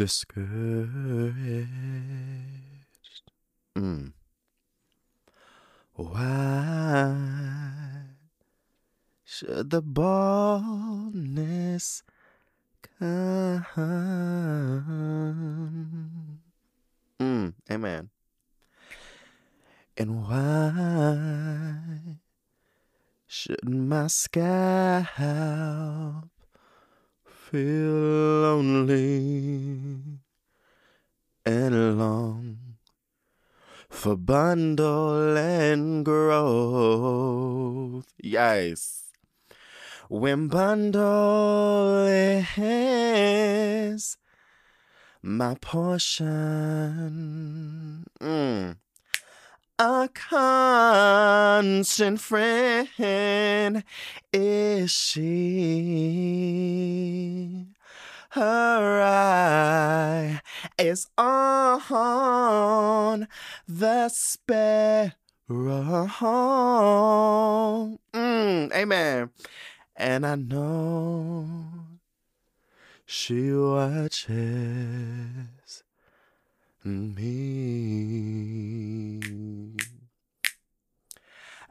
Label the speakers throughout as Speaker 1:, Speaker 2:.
Speaker 1: Discouraged? Mm. Why should the baldness come? Mm, amen. And why should my scalp feel lonely and long for bundle and growth? Yes. When bundle is my portion. Mm. A constant friend is she. Her eye is on the sparrow. Mm, amen. And I know she watches me.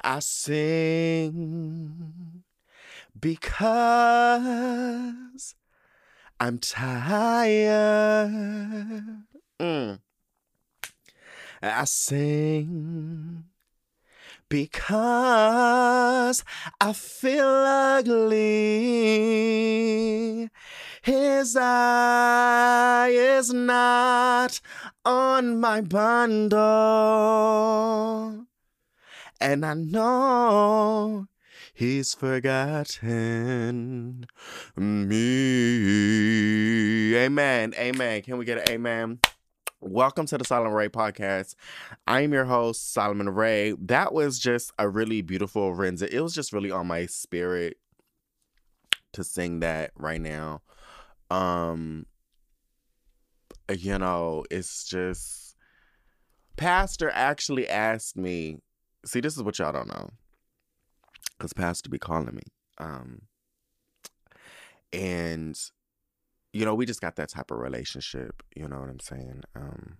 Speaker 1: I sing because I'm tired. Mm. I sing because I feel ugly. His eye is not on my bundle. And I know he's forgotten me. Amen. Amen. Can we get an amen? Welcome to the Solomon Ray podcast. I'm your host, Solomon Ray. That was just a really beautiful Renza. It was just really on my spirit to sing that right now. Um, you know, it's just Pastor actually asked me. See, this is what y'all don't know. Cause Pastor be calling me. Um and you know, we just got that type of relationship. You know what I'm saying? Um,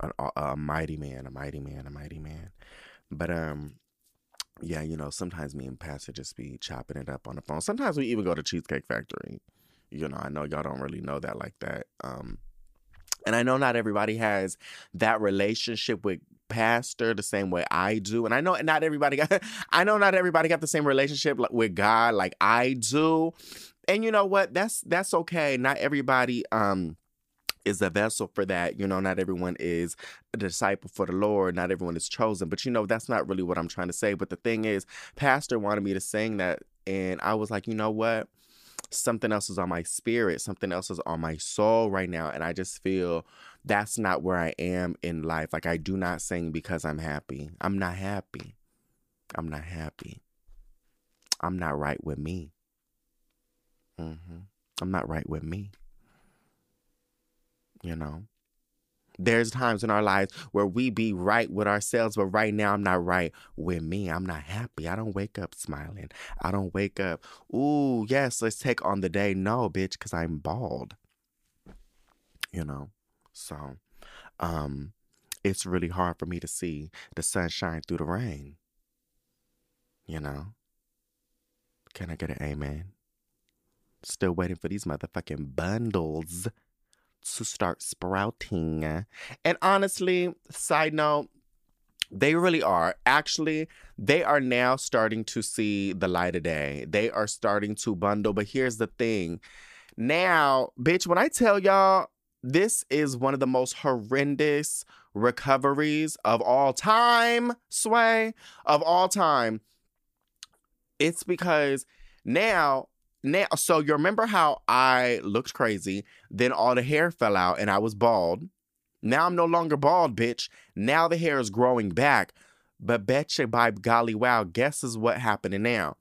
Speaker 1: a, a mighty man, a mighty man, a mighty man. But um, yeah, you know, sometimes me and Pastor just be chopping it up on the phone. Sometimes we even go to Cheesecake Factory. You know, I know y'all don't really know that like that. Um, and I know not everybody has that relationship with pastor the same way I do. And I know not everybody got I know not everybody got the same relationship with God like I do and you know what that's that's okay not everybody um is a vessel for that you know not everyone is a disciple for the lord not everyone is chosen but you know that's not really what i'm trying to say but the thing is pastor wanted me to sing that and i was like you know what something else is on my spirit something else is on my soul right now and i just feel that's not where i am in life like i do not sing because i'm happy i'm not happy i'm not happy i'm not right with me Mm-hmm. I'm not right with me. you know. There's times in our lives where we be right with ourselves, but right now I'm not right with me. I'm not happy. I don't wake up smiling. I don't wake up, ooh, yes, let's take on the day. No, bitch, because I'm bald. You know? So, um, it's really hard for me to see the sunshine through the rain. You know? Can I get an amen? Still waiting for these motherfucking bundles to start sprouting. And honestly, side note, they really are. Actually, they are now starting to see the light of day. They are starting to bundle. But here's the thing. Now, bitch, when I tell y'all, this is one of the most horrendous recoveries of all time, sway, of all time. It's because now now so you remember how I looked crazy, then all the hair fell out and I was bald. Now I'm no longer bald, bitch. Now the hair is growing back. But betcha by golly wow, guess is what happening now.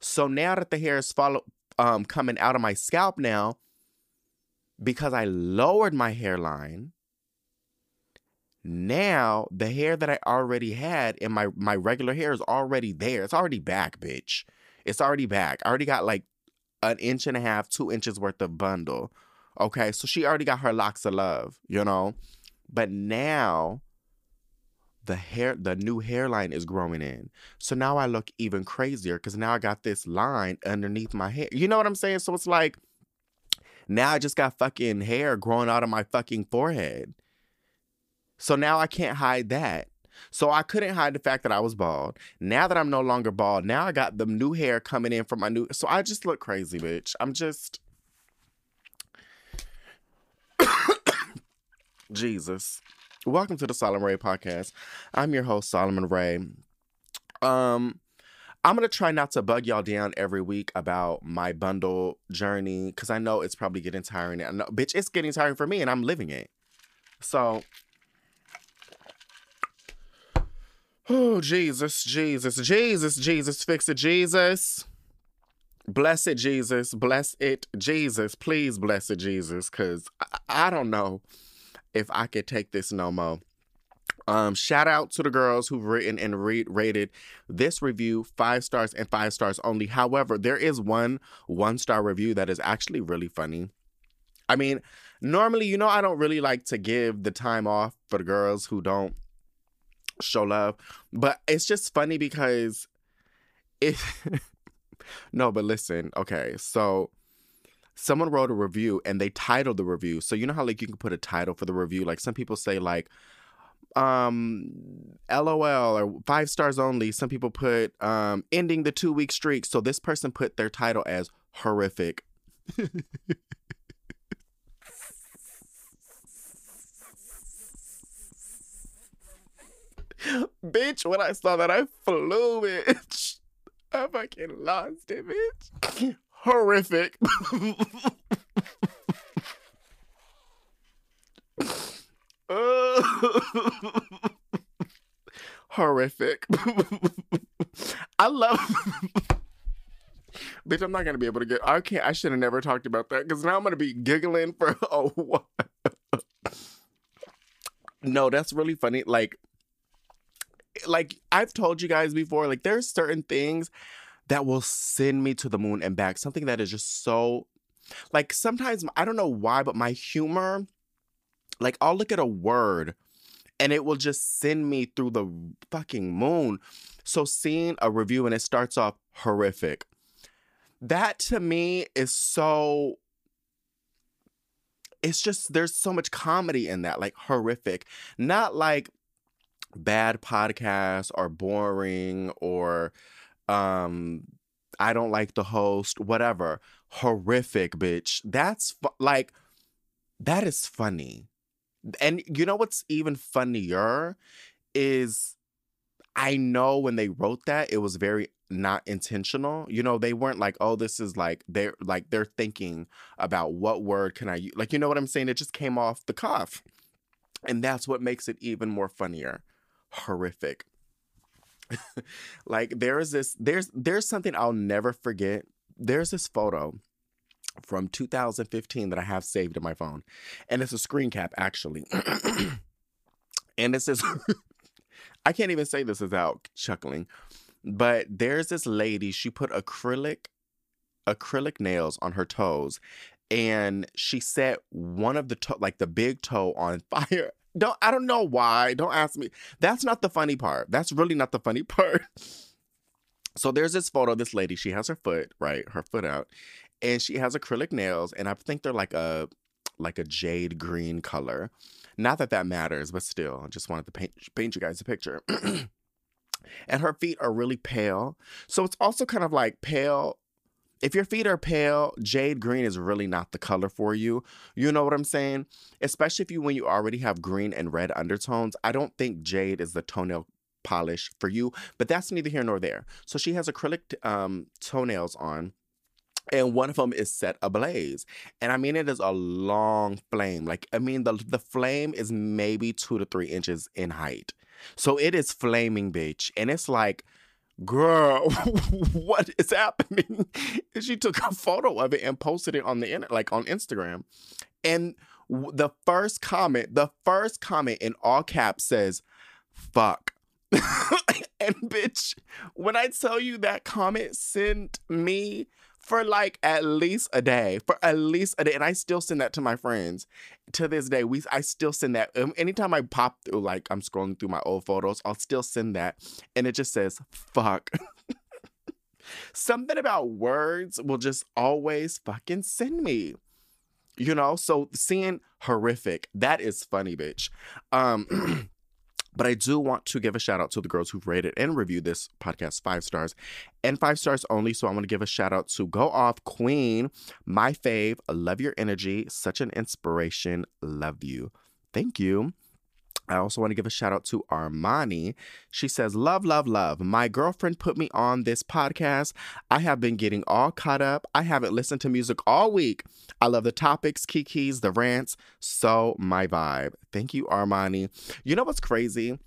Speaker 1: So now that the hair is follow um coming out of my scalp now, because I lowered my hairline, now the hair that I already had in my my regular hair is already there. It's already back, bitch. It's already back. I already got like an inch and a half, two inches worth of bundle. Okay, so she already got her locks of love, you know? But now the hair the new hairline is growing in. So now I look even crazier because now I got this line underneath my hair. You know what I'm saying? So it's like now I just got fucking hair growing out of my fucking forehead. So now I can't hide that. So I couldn't hide the fact that I was bald. Now that I'm no longer bald, now I got the new hair coming in from my new. So I just look crazy, bitch. I'm just. Jesus. Welcome to the Solomon Ray podcast. I'm your host, Solomon Ray. Um, I'm gonna try not to bug y'all down every week about my bundle journey because I know it's probably getting tiring. I know, bitch, it's getting tiring for me, and I'm living it. So Oh, Jesus, Jesus, Jesus, Jesus, fix it, Jesus. Bless it, Jesus. Bless it, Jesus. Please bless it, Jesus, because I, I don't know if I could take this no more. Um, shout out to the girls who've written and read, rated this review five stars and five stars only. However, there is one one star review that is actually really funny. I mean, normally, you know, I don't really like to give the time off for the girls who don't show love. But it's just funny because if no, but listen, okay, so someone wrote a review and they titled the review. So you know how like you can put a title for the review? Like some people say like um LOL or five stars only. Some people put um ending the two week streak. So this person put their title as horrific. bitch, when I saw that, I flew, bitch. I fucking lost it, bitch. Horrific. Horrific. I love. Bitch, I'm not gonna be able to get. I can't. I should have never talked about that because now I'm gonna be giggling for a while. no, that's really funny. Like, like I've told you guys before, like there's certain things that will send me to the moon and back. Something that is just so like sometimes I don't know why, but my humor, like I'll look at a word and it will just send me through the fucking moon. So seeing a review and it starts off horrific. That to me is so it's just there's so much comedy in that, like horrific. Not like bad podcasts are boring or um I don't like the host, whatever. Horrific, bitch. That's fu- like that is funny. And you know what's even funnier is I know when they wrote that it was very not intentional. You know, they weren't like, "Oh, this is like they're like they're thinking about what word can I use." Like, you know what I'm saying? It just came off the cuff. And that's what makes it even more funnier horrific. like there is this there's there's something I'll never forget. There's this photo from 2015 that I have saved in my phone. And it's a screen cap, actually. and it says, I can't even say this without chuckling, but there's this lady, she put acrylic acrylic nails on her toes and she set one of the toe like the big toe on fire don't i don't know why don't ask me. That's not the funny part. That's really not the funny part. So there's this photo of this lady she has her foot right her foot out and she has acrylic nails and i think they're like a like a jade green color. Not that that matters but still i just wanted to paint paint you guys a picture. And her feet are really pale. So it's also kind of like pale if your feet are pale, jade green is really not the color for you. You know what I'm saying? Especially if you when you already have green and red undertones. I don't think jade is the toenail polish for you, but that's neither here nor there. So she has acrylic um, toenails on and one of them is set ablaze and i mean it is a long flame like i mean the the flame is maybe two to three inches in height so it is flaming bitch and it's like girl, what is happening? And she took a photo of it and posted it on the internet, like on Instagram. And the first comment, the first comment in all caps says, fuck. and bitch, when I tell you that comment sent me for like at least a day, for at least a day. And I still send that to my friends to this day. We I still send that. Um, anytime I pop through, like I'm scrolling through my old photos, I'll still send that. And it just says, fuck. Something about words will just always fucking send me. You know, so seeing horrific, that is funny, bitch. Um But I do want to give a shout out to the girls who've rated and reviewed this podcast five stars and five stars only. So I want to give a shout out to Go Off Queen, my fave, love your energy, such an inspiration, love you. Thank you. I also want to give a shout out to Armani. She says, Love, love, love. My girlfriend put me on this podcast. I have been getting all caught up. I haven't listened to music all week. I love the topics, kikis, the rants. So, my vibe. Thank you, Armani. You know what's crazy?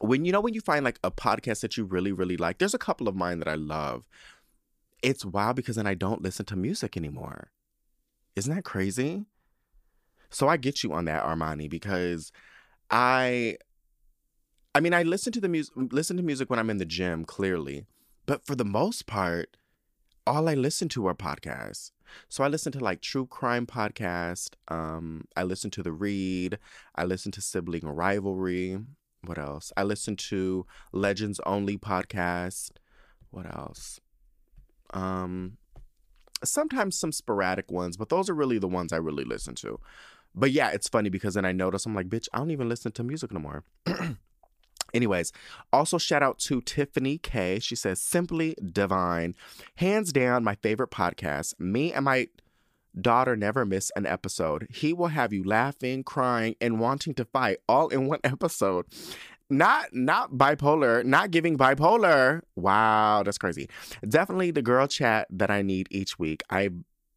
Speaker 1: When you know, when you find like a podcast that you really, really like, there's a couple of mine that I love. It's wild because then I don't listen to music anymore. Isn't that crazy? So I get you on that, Armani, because I I mean, I listen to the music listen to music when I'm in the gym, clearly. But for the most part, all I listen to are podcasts. So I listen to like true crime podcast. Um, I listen to the Read. I listen to Sibling Rivalry. What else? I listen to Legends Only podcast. What else? Um, sometimes some sporadic ones, but those are really the ones I really listen to. But yeah, it's funny because then I notice I'm like, bitch, I don't even listen to music no more. Anyways, also shout out to Tiffany K. She says, Simply Divine. Hands down, my favorite podcast. Me and my daughter never miss an episode. He will have you laughing, crying, and wanting to fight all in one episode. Not not bipolar, not giving bipolar. Wow, that's crazy. Definitely the girl chat that I need each week. I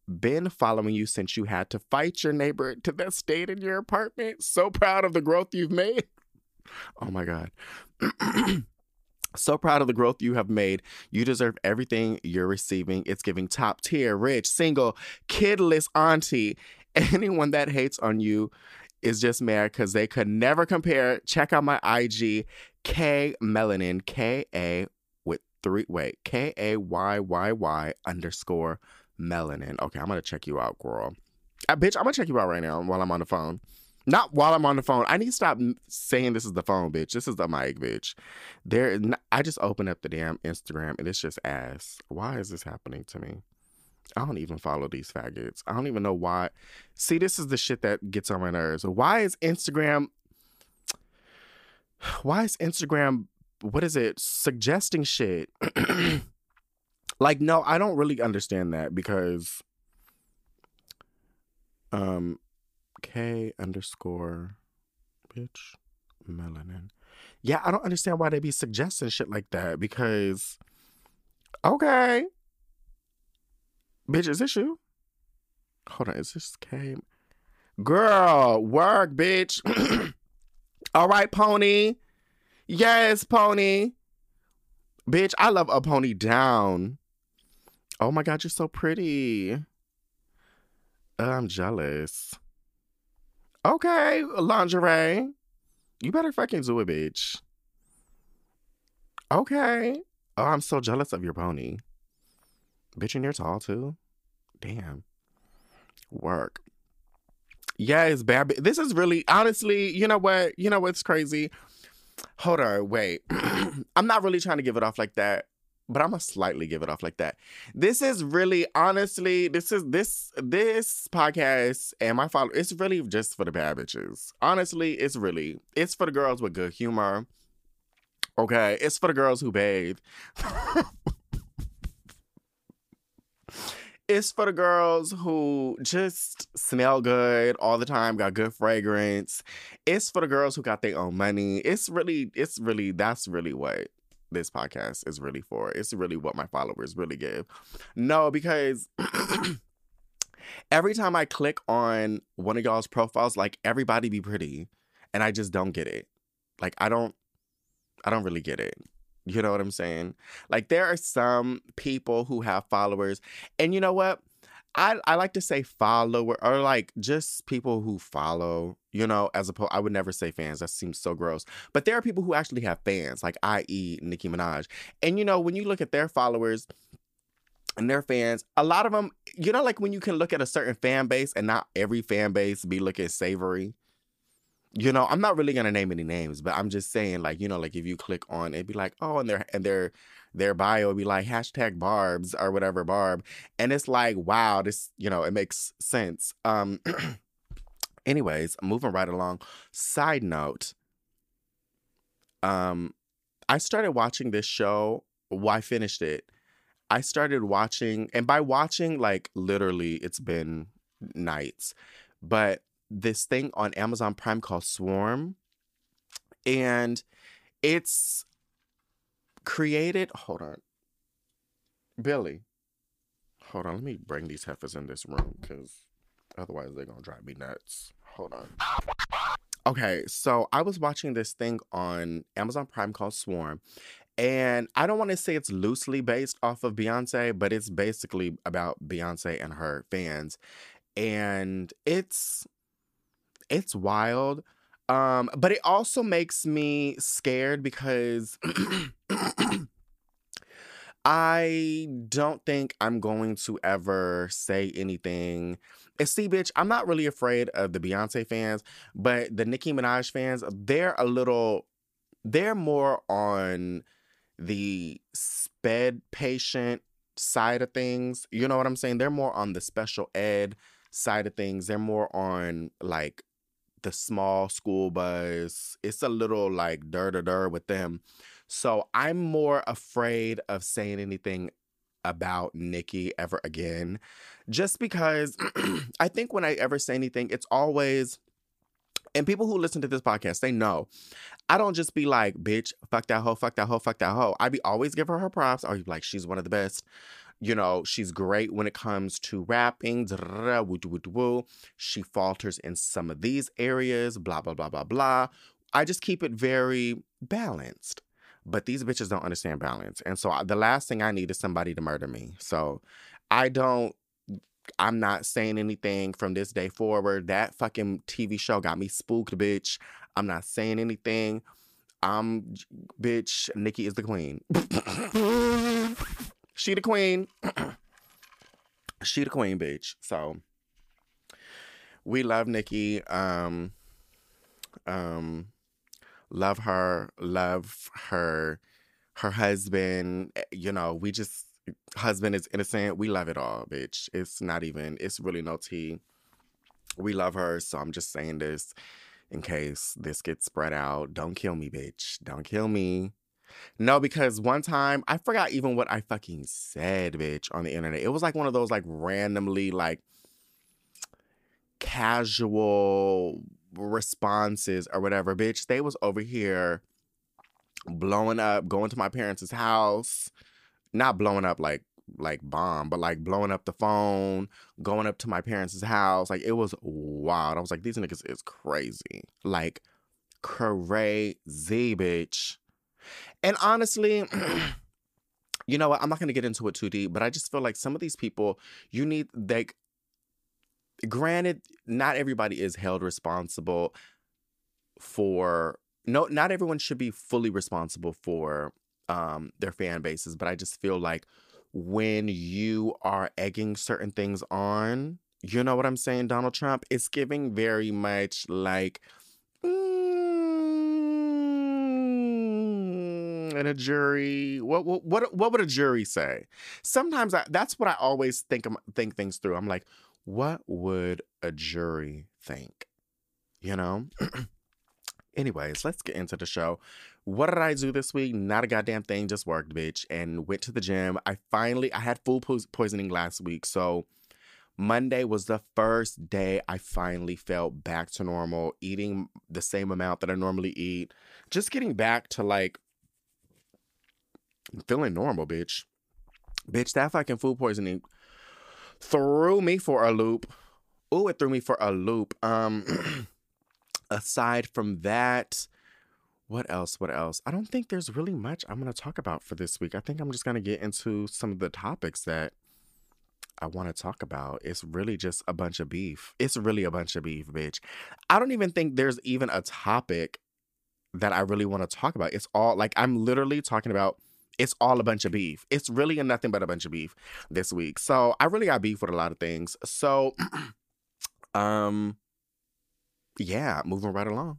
Speaker 1: been following you since you had to fight your neighbor to that stayed in your apartment. So proud of the growth you've made. Oh my God. so proud of the growth you have made. You deserve everything you're receiving. It's giving top tier, rich, single, kidless auntie. Anyone that hates on you is just mad because they could never compare. Check out my IG, K Melanin, K A with three, wait, K A Y Y Y underscore melanin. Okay, I'm gonna check you out, girl. Uh, bitch, I'm gonna check you out right now while I'm on the phone. Not while I'm on the phone. I need to stop saying this is the phone, bitch. This is the mic, bitch. There, I just opened up the damn Instagram and it's just ass. Why is this happening to me? I don't even follow these faggots. I don't even know why. See, this is the shit that gets on my nerves. Why is Instagram? Why is Instagram? What is it? Suggesting shit. Like, no, I don't really understand that because um K underscore bitch melanin. Yeah, I don't understand why they be suggesting shit like that because okay. Bitch, is this you? Hold on, is this K? Girl, work, bitch. All right, pony. Yes, pony. Bitch, I love a pony down. Oh my God, you're so pretty. Uh, I'm jealous. Okay, lingerie. You better fucking do it, bitch. Okay. Oh, I'm so jealous of your pony. Bitch, and you're tall too? Damn. Work. Yeah, it's bad. This is really, honestly, you know what? You know what's crazy? Hold on, wait. I'm not really trying to give it off like that, but I'm gonna slightly give it off like that. This is really, honestly, this is this this podcast and my follow. It's really just for the bad bitches. Honestly, it's really it's for the girls with good humor. Okay, it's for the girls who bathe. it's for the girls who just smell good all the time, got good fragrance. It's for the girls who got their own money. It's really, it's really, that's really what this podcast is really for. It's really what my followers really give. No, because every time I click on one of y'all's profiles, like everybody be pretty. And I just don't get it. Like I don't I don't really get it. You know what I'm saying? Like there are some people who have followers, and you know what? I, I like to say follower or like just people who follow, you know, as opposed I would never say fans. That seems so gross. But there are people who actually have fans, like i.e. Nicki Minaj. And you know, when you look at their followers and their fans, a lot of them, you know, like when you can look at a certain fan base and not every fan base be looking savory you know, I'm not really gonna name any names, but I'm just saying, like, you know, like if you click on it, be like, oh, and their and their their bio be like hashtag barbs or whatever barb. And it's like, wow, this, you know, it makes sense. Um anyways, moving right along. Side note, um, I started watching this show. Well, finished it. I started watching, and by watching, like literally, it's been nights. But this thing on Amazon Prime called Swarm. And it's created. Hold on. Billy. Hold on. Let me bring these heifers in this room because otherwise they're to drive me nuts. Hold on. Okay, so I was watching this thing on Amazon Prime called Swarm. And I don't want to say it's loosely based off of Beyonce, but it's basically about Beyonce and her fans. And it's it's wild. Um, but it also makes me scared because I don't think I'm going to ever say anything. See, bitch, I'm not really afraid of the Beyonce fans, but the Nicki Minaj fans, they're a little, they're more on the sped patient side of things. You know what I'm saying? They're more on the special ed side of things. They're more on like the small school bus. It's a little like dur dur dur with them. So I'm more afraid of saying anything about Nicki ever again. Just because I think when I ever say anything, it's always and people who listen to this podcast, they know. I don't just be like, bitch, fuck that hoe, fuck that hoe, fuck that hoe. I be always give her her props. Or like, she's one of the best. You know, she's great when it comes to rapping. She falters in some of these areas, blah, blah, blah, blah, blah. I just keep it very balanced. But these bitches don't understand balance. And so the last thing I need is somebody to murder me. So I don't I'm not saying anything from this day forward. That fucking TV show got me spooked, bitch. I'm not saying anything. I'm, bitch, Nicki is the queen. She the queen. she the queen, bitch. So we love Nicki. Um, um, love her. Love her. Her husband. Eh, you know, we just husband is innocent. We love it all, bitch. It's not even. It's really no tea. We love her. So I'm just saying this in case this gets spread out. Don't kill me, bitch. Don't kill me. No, because one time I forgot even what I fucking said, bitch, on the internet. It was like one of those like randomly like casual responses or whatever, bitch. They was over here blowing up, going to my parents' house, not blowing up like like bomb, but like blowing up the phone, going up to my parents' house. Like it was wild. I was like, these niggas is crazy. Like crazy, bitch. And honestly, you know what? I'm not to get into it too deep, but I just feel like some of these people, you need, like, granted, not everybody is held responsible for no not everyone should be fully responsible for um their fan bases, but I just feel like when you are egging certain things on, you know what I'm saying, Donald Trump, it's giving very much like mm, and a jury what, what what what would a jury say? Sometimes I, that's what i always think think things through. I'm like what would a jury think you know anyways let's get into the show what did i do this week not a goddamn thing just worked bitch and went to the gym i finally i had food po- poisoning last week so Monday was the first day I finally felt back to normal, eating the same amount that I normally eat. Just getting back to like feeling normal, bitch. Bitch, that fucking food poisoning threw me for a loop. Ooh, it threw me for a loop. Um aside from that, what else? What else? I don't think there's really much I'm going to talk about for this week. I think I'm just going to get into some of the topics that I want to talk about. It's really just a bunch of beef. It's really a bunch of beef, bitch. I don't even think there's even a topic that I really want to talk about. It's all like I'm literally talking about it's all a bunch of beef. It's really nothing but a bunch of beef this week. So I really got beef with a lot of things. So um yeah, moving right along.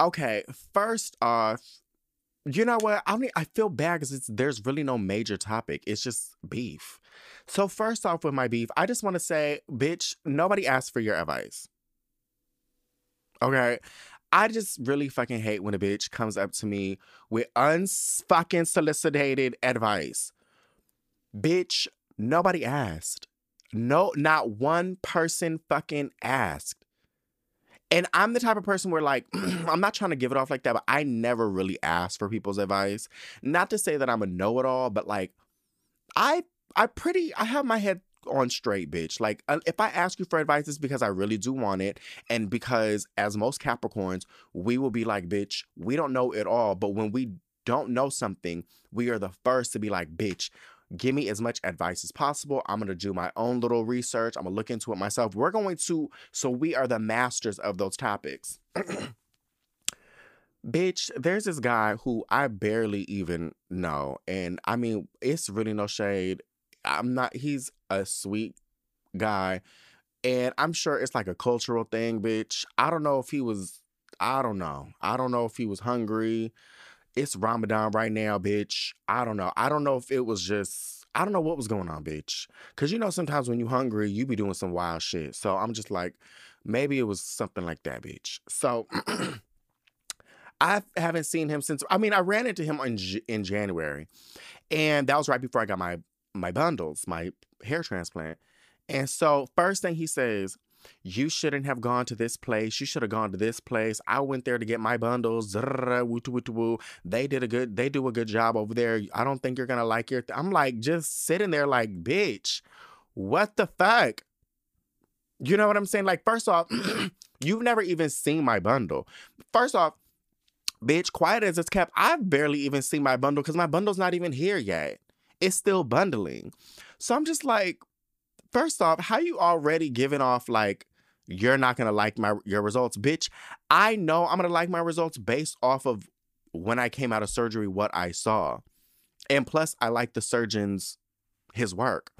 Speaker 1: Okay, first off, you know what? I mean, I feel bad because there's really no major topic. It's just beef. So first off, with my beef, I just want to say, bitch, nobody asked for your advice. Okay, I just really fucking hate when a bitch comes up to me with unfucking solicited advice. Bitch, nobody asked. No, not one person fucking asked. And I'm the type of person where, like, I'm not trying to give it off like that, but I never really ask for people's advice. Not to say that I'm a know it all, but like, I, I pretty, I have my head on straight, bitch. Like, uh, if I ask you for advice, it's because I really do want it. And because, as most Capricorns, we will be like, bitch, we don't know it all. But when we don't know something, we are the first to be like, bitch, give me as much advice as possible. I'm going to do my own little research. I'm going to look into it myself. We're going to, so we are the masters of those topics. Bitch, there's this guy who I barely even know. And I mean, it's really no shade. I'm not, he's a sweet guy. And I'm sure it's like a cultural thing, bitch. I don't know if he was, I don't know. I don't know if he was hungry it's Ramadan right now, bitch. I don't know. I don't know if it was just I don't know what was going on, bitch. Cause you know sometimes when you hungry, you be doing some wild shit. So I'm just like, maybe it was something like that, bitch. So I haven't seen him since. I mean, I ran into him in in January, and that was right before I got my my bundles, my hair transplant. And so first thing he says, you shouldn't have gone to this place. You should have gone to this place. I went there to get my bundles. They did a good, they do a good job over there. I don't think you're gonna like your. Th-. I'm like just sitting there like, bitch, what the fuck? You know what I'm saying? Like, first off, you've never even seen my bundle. First off, bitch, quiet as it's kept, I've barely even seen my bundle because my bundle's not even here yet. It's still bundling. So I'm just like, first off, how you already giving off like you're not gonna like my your results, bitch? I know I'm gonna like my results based off of when I came out of surgery, what I saw, and plus I like the surgeon's his work.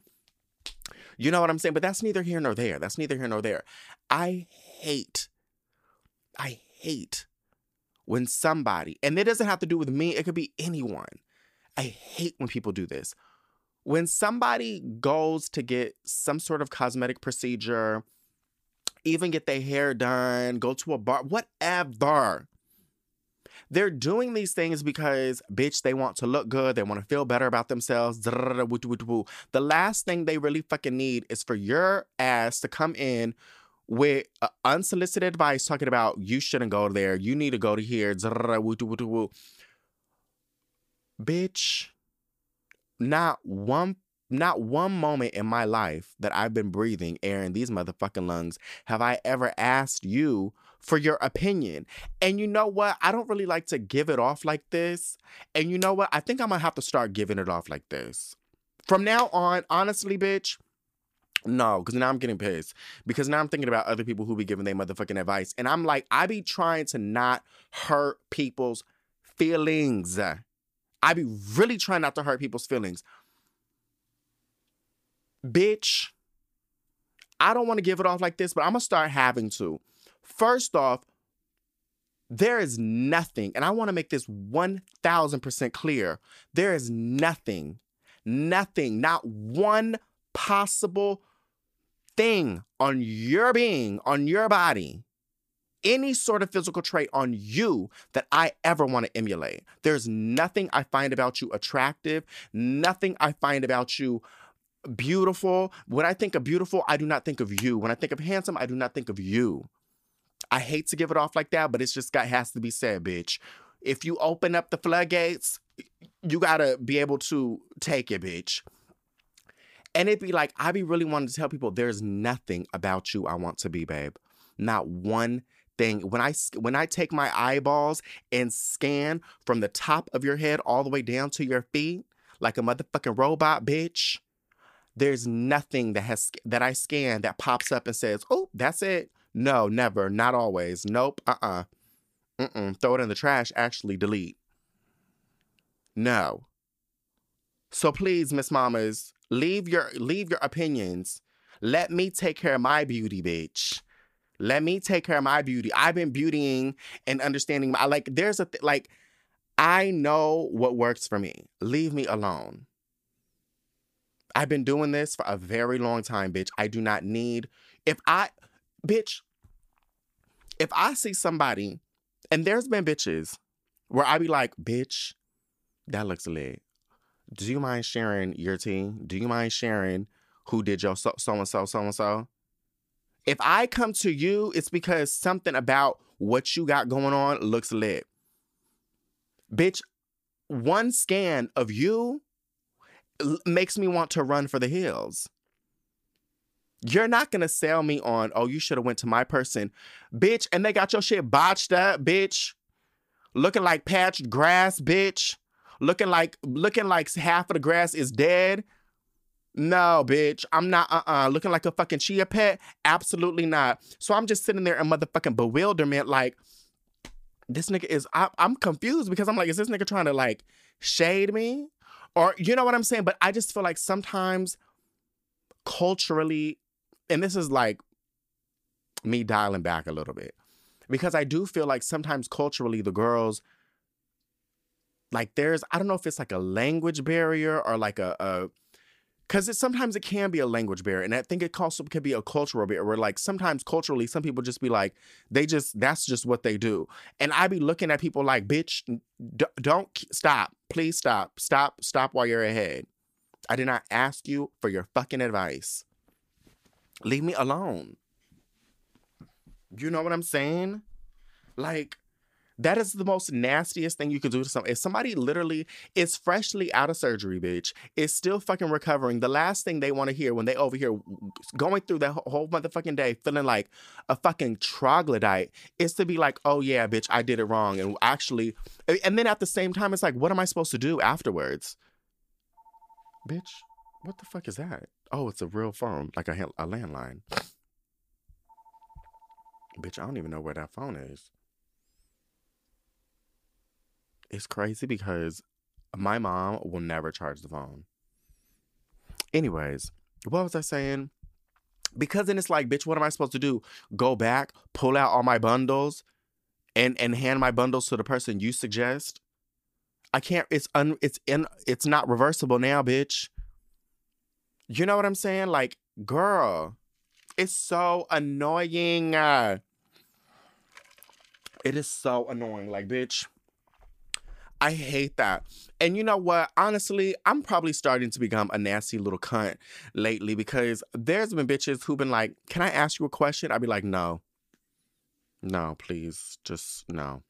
Speaker 1: You know what I'm saying? But that's neither here nor there. That's neither here nor there. I hate, I hate when somebody, and it doesn't have to do with me, it could be anyone. I hate when people do this when somebody goes to get some sort of cosmetic procedure, even get their hair done, go to a bar, whatever, They're doing these things because, bitch, they want to look good. They want to feel better about themselves. The last thing they really fucking need is for your ass to come in with unsolicited advice talking about you shouldn't go there. You need to go to here. Bitch, not one not one moment in my life that I've been breathing air in these motherfucking lungs have I ever asked you for your opinion. And you know what? I don't really like to give it off like this. And you know what? I think I'm gonna have to start giving it off like this. From now on, honestly, bitch, no, because now I'm getting pissed. Because now I'm thinking about other people who be giving their motherfucking advice. And I'm like, I be trying to not hurt people's feelings. I be really trying not to hurt people's feelings. Bitch, I don't want to give it off like this, but I'm going to start having to. First off, there is nothing, and I want to make this 1000% clear. There is nothing, nothing, not one possible thing on your being, on your body, any sort of physical trait on you that I ever want to emulate. There's nothing I find about you attractive, nothing I find about you beautiful. When I think of beautiful, I do not think of you. When I think of handsome, I do not think of you. I hate to give it off like that, but it's just got has to be said, bitch. If you open up the floodgates, you gotta be able to take it, bitch. And it'd be like, I be really wanting to tell people there's nothing about you I want to be, babe. Not one thing. When I when I take my eyeballs and scan from the top of your head all the way down to your feet, like a motherfucking robot, bitch. There's nothing that has that I scan that pops up and says, "Oh, that's it." No, never, not always. Nope. Uh-uh. Mm-mm. Throw it in the trash. Actually, delete. No. So please, Miss Mamas, Leave your leave your opinions. Let me take care of my beauty, bitch. Let me take care of my beauty. I've been beautying and understanding my like there's a th- like I know what works for me. Leave me alone. I've been doing this for a very long time, bitch. I do not need if I bitch if I see somebody and there's been bitches where I be like, bitch, that looks lit do you mind sharing your team? Do you mind sharing who did your so and so, so and so? If I come to you, it's because something about what you got going on looks lit. Bitch, one scan of you makes me want to run for the hills. You're not gonna sell me on, oh, you should have went to my person, bitch, and they got your shit botched up, bitch. Looking like patched grass, bitch looking like looking like half of the grass is dead. No, bitch. I'm not uh-uh. Looking like a fucking chia pet? Absolutely not. So I'm just sitting there in motherfucking bewilderment, like, this nigga is I, I'm confused because I'm like, is this nigga trying to like shade me? Or you know what I'm saying? But I just feel like sometimes culturally, and this is like me dialing back a little bit. Because I do feel like sometimes culturally the girls like there's I don't know if it's like a language barrier or like a, a because it sometimes it can be a language barrier and i think it also can be a cultural barrier where like sometimes culturally some people just be like they just that's just what they do. And i be looking at people like bitch d- don't stop. Please stop. Stop stop while you're ahead. I did not ask you for your fucking advice. Leave me alone. You know what i'm saying? Like that is the most nastiest thing you could do to somebody. If somebody literally is freshly out of surgery, bitch, is still fucking recovering, the last thing they want to hear when they over here going through that whole motherfucking day feeling like a fucking troglodyte is to be like, oh yeah, bitch, I did it wrong. And actually, and then at the same time, it's like, what am I supposed to do afterwards? Bitch, what the fuck is that? Oh, it's a real phone, like a, a landline. Bitch, I don't even know where that phone is it's crazy because my mom will never charge the phone. Anyways, what was I saying? Because then it's like, bitch, what am I supposed to do? Go back, pull out all my bundles, and and hand my bundles to the person you suggest? I can't. It's un. It's in. It's not reversible now, bitch. You know what I'm saying? Like, girl, it's so annoying. Uh, it is so annoying. Like, bitch I hate that. And you know what? Honestly, I'm probably starting to become a nasty little cunt lately because there's been bitches who've been like, Can I ask you a question? I'd be like, No. No, please. Just no.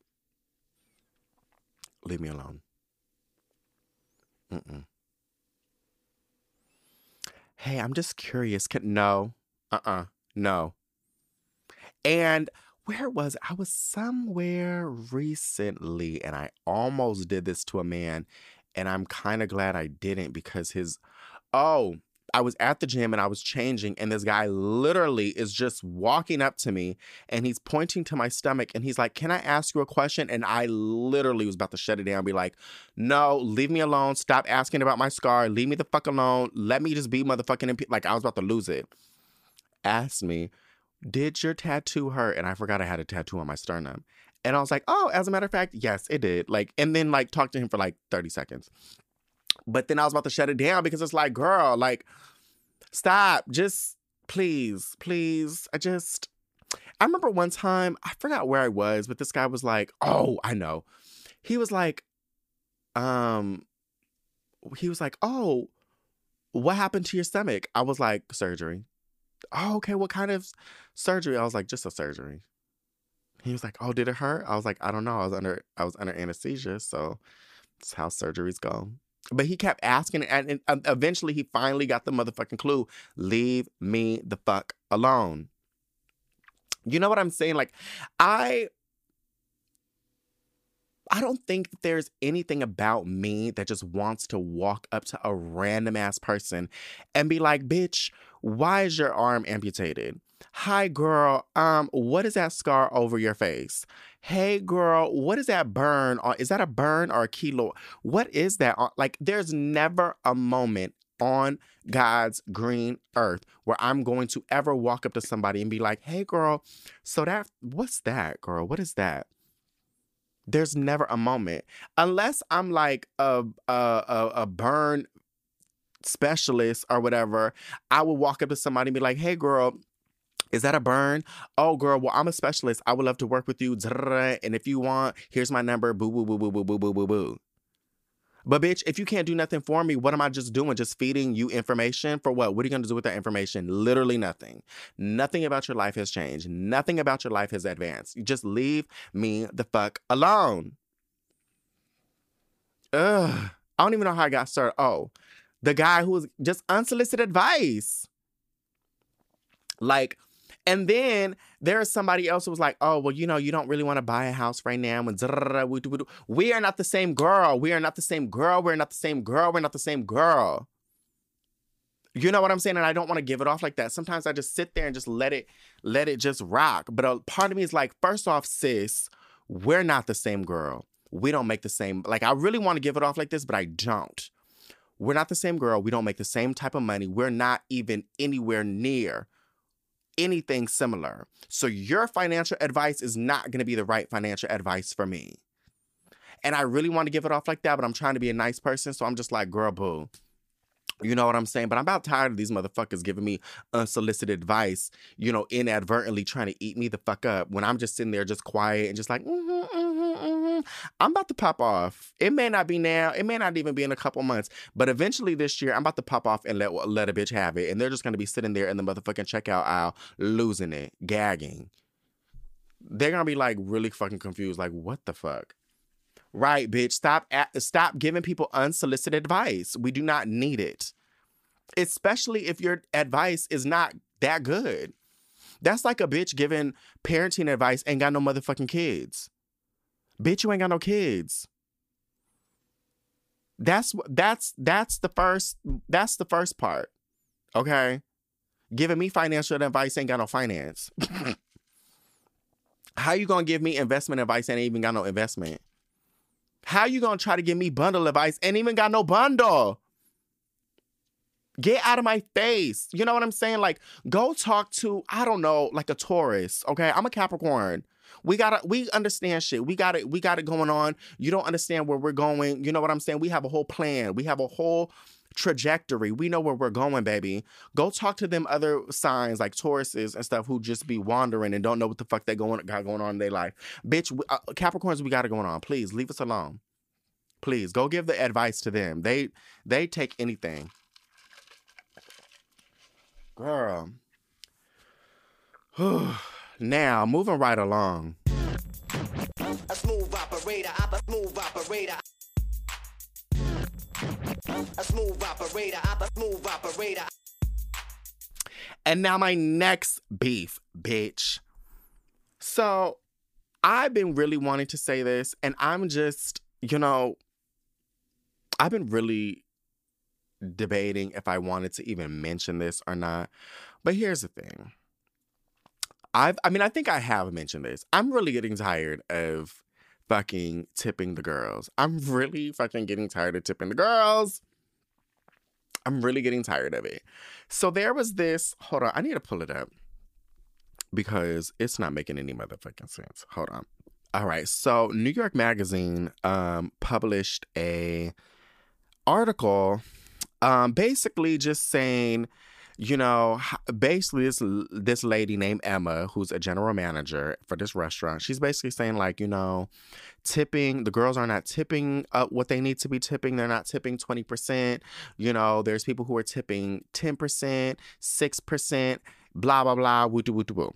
Speaker 1: Leave me alone. Mm-mm. Hey, I'm just curious. Can, no. Uh-uh. No. And where was I was somewhere recently and I almost did this to a man and I'm kind of glad I didn't because his oh I was at the gym and I was changing, and this guy literally is just walking up to me and he's pointing to my stomach and he's like, Can I ask you a question? And I literally was about to shut it down be like, No, leave me alone. Stop asking about my scar. Leave me the fuck alone. Let me just be motherfucking imp-. like I was about to lose it. Asked me, Did your tattoo hurt? And I forgot I had a tattoo on my sternum. And I was like, Oh, as a matter of fact, yes, it did. Like, and then like talked to him for like 30 seconds. But then I was about to shut it down because it's like, girl, like, stop. Just please, please. I just, I remember one time, I forgot where I was, but this guy was like, oh, I know. He was like, um, he was like, oh, what happened to your stomach? I was like, surgery. Oh, okay. What kind of surgery? I was like, just a surgery. He was like, oh, did it hurt? I was like, I don't know. I was under, I was under anesthesia, so that's how surgeries go. But he kept asking, and, and eventually he finally got the motherfucking clue leave me the fuck alone. You know what I'm saying? Like, I. I don't think that there's anything about me that just wants to walk up to a random ass person and be like, bitch, why is your arm amputated? Hi, girl. Um, what is that scar over your face? Hey, girl, what is that burn? On, is that a burn or a keloid? What is that? Like, there's never a moment on God's green earth where I'm going to ever walk up to somebody and be like, hey, girl, so that, what's that, girl? What is that? There's never a moment unless I'm like a a, a, a burn specialist or whatever. I would walk up to somebody and be like, "Hey, girl, is that a burn? Oh, girl, well, I'm a specialist. I would love to work with you. And if you want, here's my number. Boo, boo, boo, boo, boo, boo, boo, boo, boo. But bitch, if you can't do nothing for me, what am I just doing? Just feeding you information for what? What are you going to do with that information? Literally nothing. Nothing about your life has changed. Nothing about your life has advanced. You just leave me the fuck alone. Ugh. I don't even know how I got started. Oh, the guy who was just unsolicited advice. Like, and then there's somebody else who was like, oh, well, you know, you don't really want to buy a house right now. And we are not the same girl. We are not the same girl. We're not the same girl. We're not the same girl. You know what I'm saying? And I don't want to give it off like that. Sometimes I just sit there and just let it, let it just rock. But a part of me is like, first off, sis, we're not the same girl. We don't make the same, like, I really want to give it off like this, but I don't. We're not the same girl. We don't make the same type of money. We're not even anywhere near anything similar. So your financial advice is not going to be the right financial advice for me. And I really want to give it off like that, but I'm trying to be a nice person. So I'm just like, girl, boo. You know what I'm saying? But I'm about tired of these motherfuckers giving me unsolicited advice, you know, inadvertently trying to eat me the fuck up when I'm just sitting there just quiet and just like, mm-hmm, mm-hmm, mm-hmm. I'm about to pop off. It may not be now, it may not even be in a couple months, but eventually this year, I'm about to pop off and let, let a bitch have it. And they're just gonna be sitting there in the motherfucking checkout aisle, losing it, gagging. They're gonna be like really fucking confused, like, what the fuck? Right, bitch. Stop at, stop giving people unsolicited advice. We do not need it. Especially if your advice is not that good. That's like a bitch giving parenting advice ain't got no motherfucking kids. Bitch, you ain't got no kids. That's that's that's the first that's the first part. Okay? Giving me financial advice ain't got no finance. How you gonna give me investment advice and ain't even got no investment? How you gonna try to give me bundle advice and even got no bundle? Get out of my face. You know what I'm saying? Like, go talk to, I don't know, like a Taurus. Okay. I'm a Capricorn. We gotta, we understand shit. We got it, we got it going on. You don't understand where we're going. You know what I'm saying? We have a whole plan. We have a whole trajectory. We know where we're going, baby. Go talk to them other signs like Tauruses and stuff who just be wandering and don't know what the fuck they going got going on in their life. Bitch, uh, Capricorns, we got it going on. Please leave us alone. Please go give the advice to them. They they take anything. Girl. now, moving right along.
Speaker 2: A smooth operator, smooth operator. A smooth operator, op- a smooth operator.
Speaker 1: And now my next beef, bitch. So I've been really wanting to say this, and I'm just, you know, I've been really debating if I wanted to even mention this or not. But here's the thing. I've I mean, I think I have mentioned this. I'm really getting tired of fucking tipping the girls. I'm really fucking getting tired of tipping the girls. I'm really getting tired of it. So there was this, hold on, I need to pull it up because it's not making any motherfucking sense. Hold on. All right. So New York Magazine um published a article um basically just saying you know basically this this lady named Emma who's a general manager for this restaurant she's basically saying like you know tipping the girls are not tipping up what they need to be tipping they're not tipping 20% you know there's people who are tipping 10% 6% blah blah blah woo woo woo.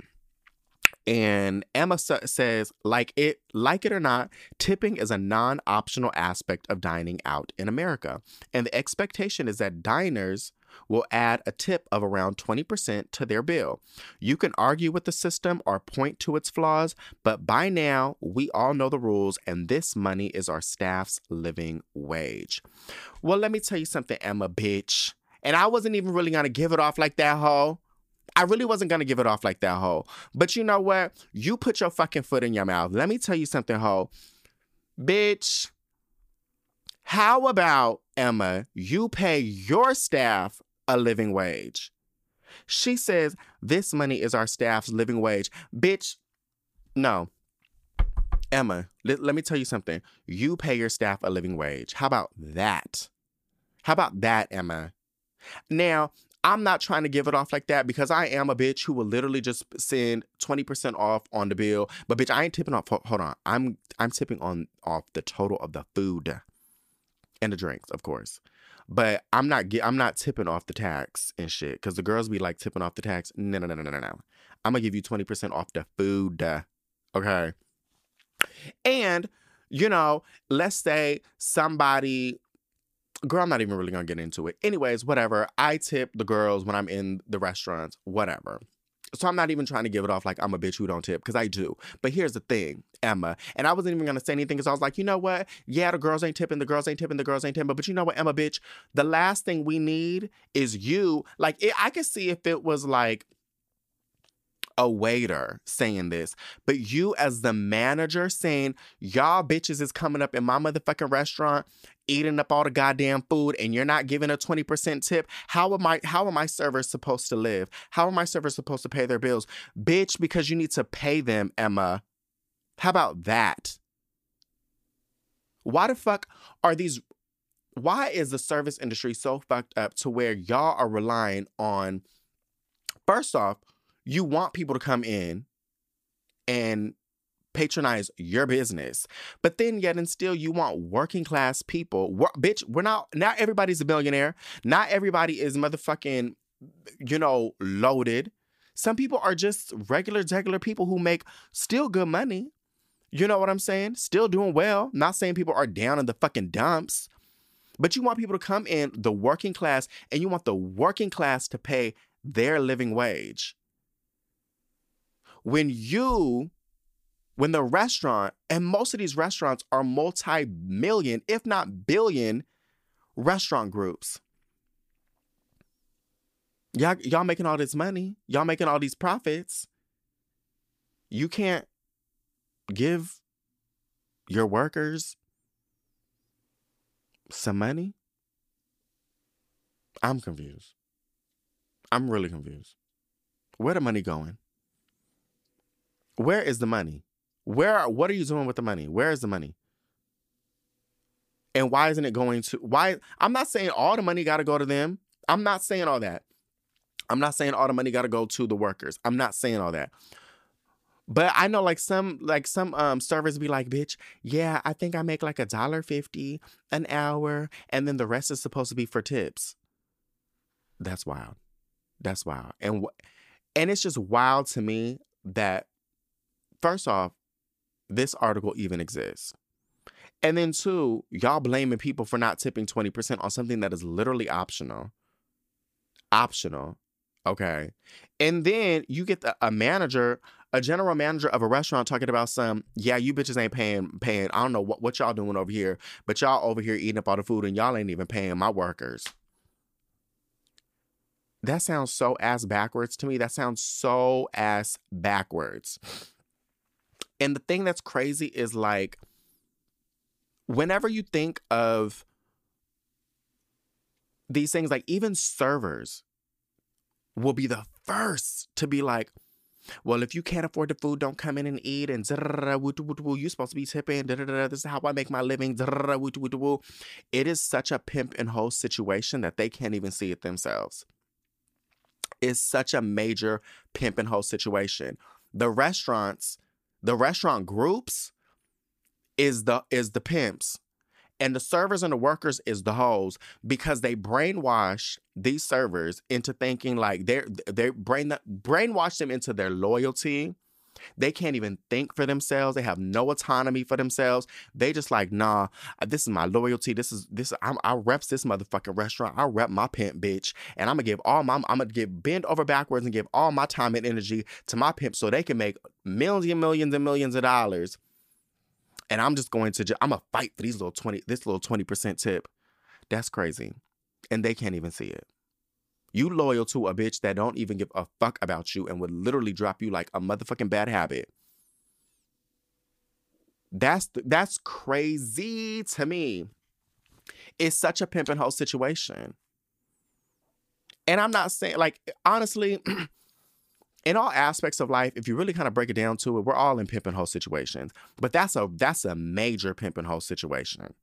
Speaker 1: And Emma sa- says, like it, like it or not, tipping is a non-optional aspect of dining out in America, and the expectation is that diners will add a tip of around 20% to their bill. You can argue with the system or point to its flaws, but by now we all know the rules, and this money is our staff's living wage. Well, let me tell you something, Emma, bitch. And I wasn't even really gonna give it off like that, hoe. I really wasn't gonna give it off like that, hoe. But you know what? You put your fucking foot in your mouth. Let me tell you something, hoe. Bitch, how about, Emma, you pay your staff a living wage? She says, this money is our staff's living wage. Bitch, no. Emma, let, let me tell you something. You pay your staff a living wage. How about that? How about that, Emma? Now, I'm not trying to give it off like that because I am a bitch who will literally just send 20% off on the bill. But bitch, I ain't tipping off. Hold on. I'm I'm tipping on off the total of the food and the drinks, of course. But I'm not get, I'm not tipping off the tax and shit because the girls be like tipping off the tax. No, no, no, no, no, no. I'm gonna give you 20% off the food. Uh, okay. And you know, let's say somebody girl, I'm not even really gonna get into it. Anyways, whatever. I tip the girls when I'm in the restaurants, whatever. So I'm not even trying to give it off like I'm a bitch who don't tip, because I do. But here's the thing, Emma, and I wasn't even gonna say anything because I was like, you know what? Yeah, the girls ain't tipping, the girls ain't tipping, the girls ain't tipping. But you know what, Emma, bitch? The last thing we need is you. Like, it, I could see if it was like a waiter saying this, but you as the manager saying, y'all bitches is coming up in my motherfucking restaurant eating up all the goddamn food and you're not giving a 20% tip? How am i how are my servers supposed to live? How are my servers supposed to pay their bills? Bitch because you need to pay them emma. How about that? Why the fuck are these why is the service industry so fucked up to where y'all are relying on first off you want people to come in and patronize your business. But then yet and still you want working class people. Bitch, we're not not everybody's a billionaire. Not everybody is motherfucking you know, loaded. Some people are just regular regular people who make still good money. You know what I'm saying? Still doing well. Not saying people are down in the fucking dumps. But you want people to come in the working class and you want the working class to pay their living wage. When you when the restaurant, and most of these restaurants are multi million, if not billion, restaurant groups. Y'all, y'all making all this money, y'all making all these profits. You can't give your workers some money? I'm confused. I'm really confused. Where the money going? Where is the money? Where are, what are you doing with the money? Where is the money? And why isn't it going to why I'm not saying all the money got to go to them. I'm not saying all that. I'm not saying all the money got to go to the workers. I'm not saying all that. But I know like some like some um servers be like, bitch, yeah, I think I make like a dollar fifty an hour, and then the rest is supposed to be for tips. That's wild. That's wild. And wh- and it's just wild to me that first off, this article even exists. And then two, y'all blaming people for not tipping 20% on something that is literally optional. Optional. Okay. And then you get the, a manager, a general manager of a restaurant talking about some, yeah, you bitches ain't paying paying. I don't know what, what y'all doing over here, but y'all over here eating up all the food and y'all ain't even paying my workers. That sounds so ass backwards to me. That sounds so ass backwards. And the thing that's crazy is like, whenever you think of these things, like even servers will be the first to be like, well, if you can't afford the food, don't come in and eat. And you're supposed to be tipping. This is how I make my living. It is such a pimp and host situation that they can't even see it themselves. It's such a major pimp and host situation. The restaurants, the restaurant groups, is the is the pimps and the servers and the workers is the hoes because they brainwash these servers into thinking like they're they brain brainwash them into their loyalty they can't even think for themselves they have no autonomy for themselves they just like nah uh, this is my loyalty this is this I'm, i reps this motherfucking restaurant i rep my pimp bitch and i'm gonna give all my i'm gonna give bend over backwards and give all my time and energy to my pimp so they can make millions and millions and millions of dollars and I'm just going to just, I'm gonna fight for these little 20 this little 20% tip. That's crazy. And they can't even see it. You loyal to a bitch that don't even give a fuck about you and would literally drop you like a motherfucking bad habit. That's that's crazy to me. It's such a pimp and hoe situation. And I'm not saying like honestly in all aspects of life, if you really kind of break it down to it, we're all in pimp and hoe situations. But that's a that's a major pimp and hoe situation.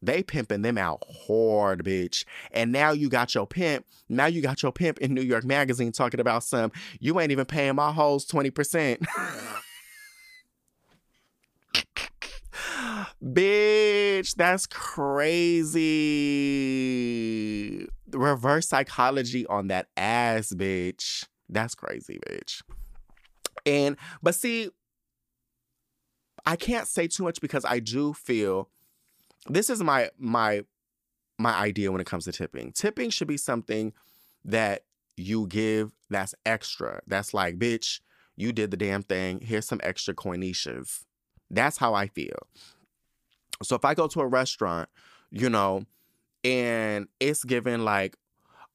Speaker 1: They pimping them out hard, bitch. And now you got your pimp. Now you got your pimp in New York Magazine talking about some. You ain't even paying my hoes twenty percent. bitch, that's crazy. Reverse psychology on that ass, bitch. That's crazy, bitch. And but see, I can't say too much because I do feel this is my my my idea when it comes to tipping. Tipping should be something that you give that's extra. That's like, bitch, you did the damn thing. Here's some extra coinicias. That's how I feel. So if I go to a restaurant, you know, and it's given like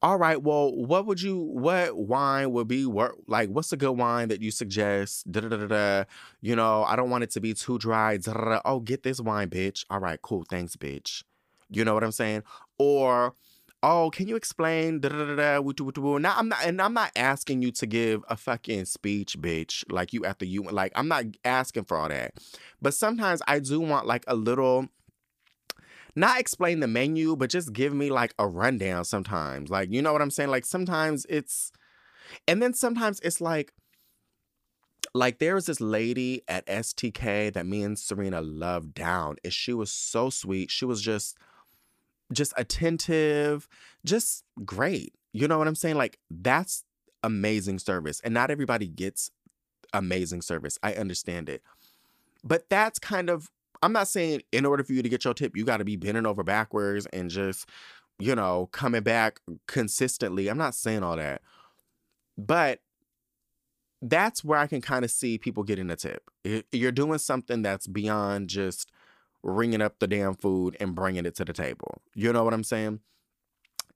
Speaker 1: all right, well, what would you, what wine would be, what, like, what's a good wine that you suggest? Da, da, da, da, You know, I don't want it to be too dry. Da, da, da. Oh, get this wine, bitch. All right, cool. Thanks, bitch. You know what I'm saying? Or, oh, can you explain? Da, da, da, da, now, I'm not, and I'm not asking you to give a fucking speech, bitch, like you after you, like, I'm not asking for all that. But sometimes I do want like a little, not explain the menu, but just give me like a rundown sometimes. Like, you know what I'm saying? Like sometimes it's and then sometimes it's like like there was this lady at STK that me and Serena loved down. And she was so sweet. She was just just attentive, just great. You know what I'm saying? Like that's amazing service. And not everybody gets amazing service. I understand it. But that's kind of I'm not saying in order for you to get your tip, you got to be bending over backwards and just, you know, coming back consistently. I'm not saying all that. But that's where I can kind of see people getting a tip. You're doing something that's beyond just ringing up the damn food and bringing it to the table. You know what I'm saying?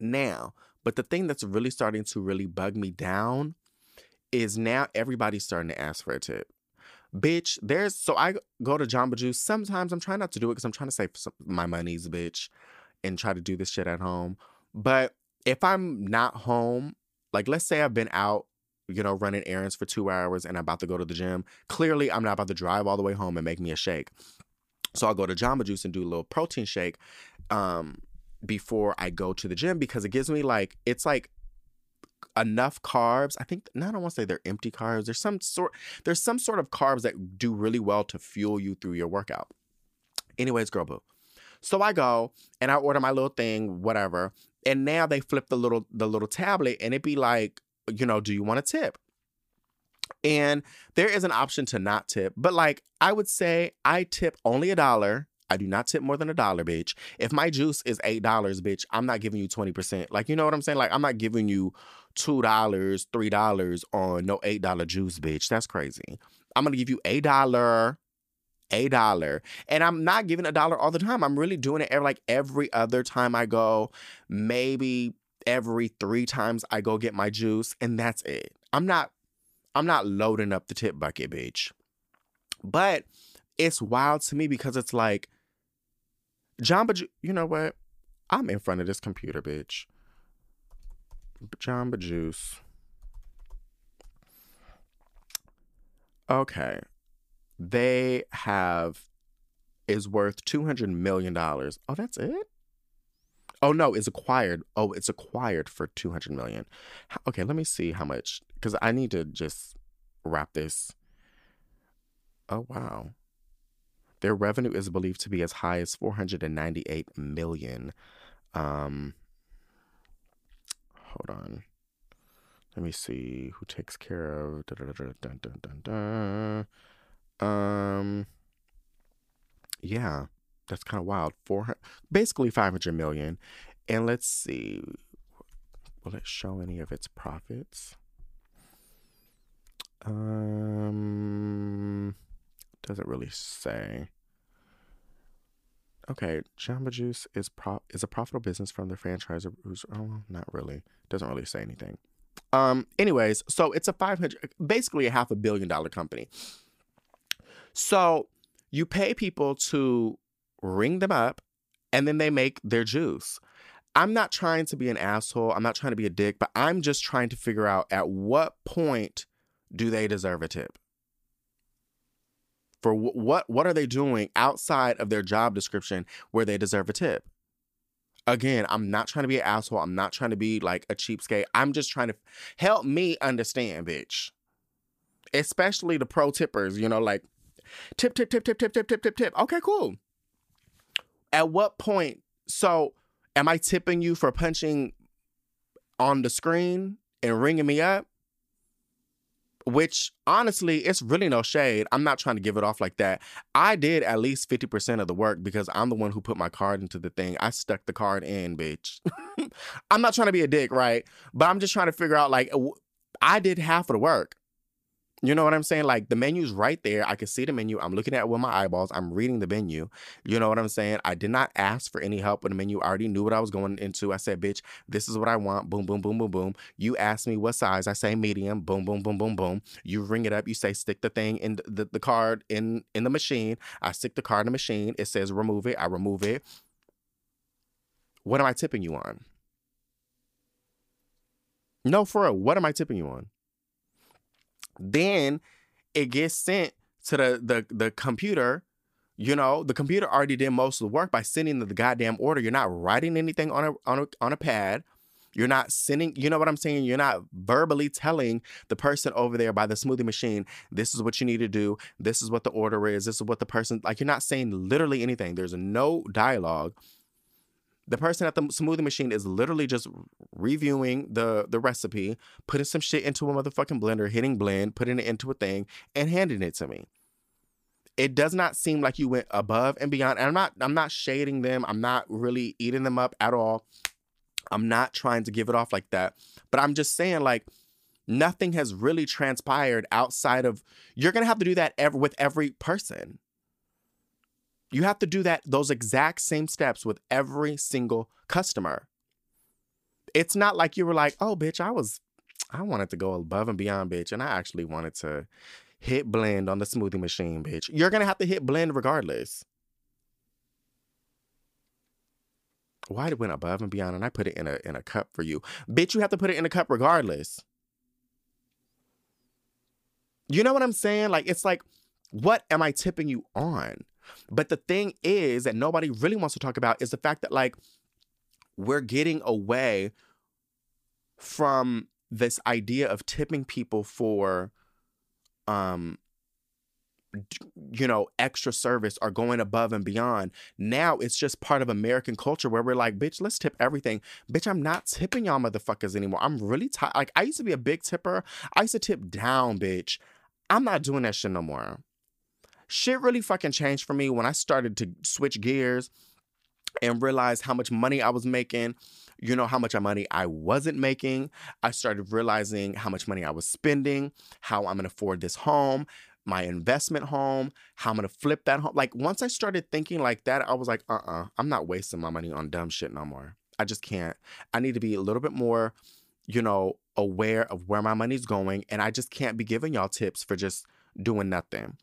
Speaker 1: Now, but the thing that's really starting to really bug me down is now everybody's starting to ask for a tip bitch, there's so I go to Jamba Juice. Sometimes I'm trying not to do it because I'm trying to save some, my monies, bitch, and try to do this shit at home. But if I'm not home, like let's say I've been out, you know, running errands for two hours and I'm about to go to the gym, clearly I'm not about to drive all the way home and make me a shake. So I'll go to Jamba Juice and do a little protein shake um, before I go to the gym because it gives me like, it's like enough carbs. I think no, I don't want to say they're empty carbs. There's some sort there's some sort of carbs that do really well to fuel you through your workout. Anyways, girl boo. So I go and I order my little thing, whatever. And now they flip the little the little tablet and it be like, you know, do you want a tip? And there is an option to not tip, but like I would say I tip only a dollar. I do not tip more than a dollar, bitch. If my juice is eight dollars, bitch, I'm not giving you 20%. Like, you know what I'm saying? Like, I'm not giving you two dollars, three dollars on no eight dollar juice, bitch. That's crazy. I'm gonna give you a dollar, a dollar, and I'm not giving a dollar all the time. I'm really doing it every, like every other time I go, maybe every three times I go get my juice, and that's it. I'm not, I'm not loading up the tip bucket, bitch. But it's wild to me because it's like, Jamba, Ju- you know what? I'm in front of this computer, bitch. Jamba Juice. Okay. They have is worth two hundred million dollars. Oh, that's it. Oh no, it's acquired. Oh, it's acquired for two hundred million. Okay, let me see how much because I need to just wrap this. Oh wow. Their revenue is believed to be as high as 498 million. Um hold on. Let me see who takes care of um yeah, that's kind of wild. 400 basically 500 million. And let's see will it show any of its profits? Um doesn't really say. Okay, Jamba Juice is pro- is a profitable business from the franchisor who's oh not really doesn't really say anything. Um, anyways, so it's a five hundred basically a half a billion dollar company. So you pay people to ring them up, and then they make their juice. I'm not trying to be an asshole. I'm not trying to be a dick, but I'm just trying to figure out at what point do they deserve a tip for wh- what what are they doing outside of their job description where they deserve a tip? Again i'm not trying to be an asshole. I'm not trying to be like a cheapskate. I'm just trying to help me understand bitch. Especially the pro tippers you know like tip tip tip tip tip tip tip tip tip. Okay cool. At what point so am i tipping you for punching on the screen and ringing me up which honestly, it's really no shade. I'm not trying to give it off like that. I did at least 50% of the work because I'm the one who put my card into the thing. I stuck the card in, bitch. I'm not trying to be a dick, right? But I'm just trying to figure out like, I did half of the work. You know what I'm saying? Like the menu's right there. I can see the menu. I'm looking at it with my eyeballs. I'm reading the menu. You know what I'm saying? I did not ask for any help with the menu. I already knew what I was going into. I said, bitch, this is what I want. Boom, boom, boom, boom, boom. You ask me what size. I say medium. Boom, boom, boom, boom, boom. You ring it up. You say stick the thing in the, the card in in the machine. I stick the card in the machine. It says remove it. I remove it. What am I tipping you on? No, for real. What am I tipping you on? Then it gets sent to the the the computer. You know, the computer already did most of the work by sending the, the goddamn order. You're not writing anything on a on a on a pad. You're not sending, you know what I'm saying? You're not verbally telling the person over there by the smoothie machine, this is what you need to do. This is what the order is. This is what the person, like, you're not saying literally anything. There's no dialogue. The person at the smoothie machine is literally just reviewing the the recipe, putting some shit into a motherfucking blender, hitting blend, putting it into a thing, and handing it to me. It does not seem like you went above and beyond. And I'm not I'm not shading them. I'm not really eating them up at all. I'm not trying to give it off like that. But I'm just saying like nothing has really transpired outside of you're going to have to do that ever with every person. You have to do that those exact same steps with every single customer. It's not like you were like, "Oh, bitch, I was I wanted to go above and beyond, bitch, and I actually wanted to hit blend on the smoothie machine, bitch." You're going to have to hit blend regardless. Why did it went above and beyond and I put it in a in a cup for you. Bitch, you have to put it in a cup regardless. You know what I'm saying? Like it's like what am I tipping you on? But the thing is that nobody really wants to talk about is the fact that like we're getting away from this idea of tipping people for um you know extra service or going above and beyond. Now it's just part of american culture where we're like bitch let's tip everything. Bitch i'm not tipping y'all motherfuckers anymore. I'm really tired like i used to be a big tipper. I used to tip down bitch. I'm not doing that shit no more shit really fucking changed for me when i started to switch gears and realize how much money i was making you know how much money I wasn't making. I started realizing how much money I was spending, how I'm gonna afford this home, my investment home, how I'm gonna flip that home. Like once I started thinking like that, I was like, uh-uh, I'm not wasting my money on dumb shit no more. I just can't. I need to be a little bit more, you know, aware of where my money's going. And I just can't be giving y'all tips for just doing nothing.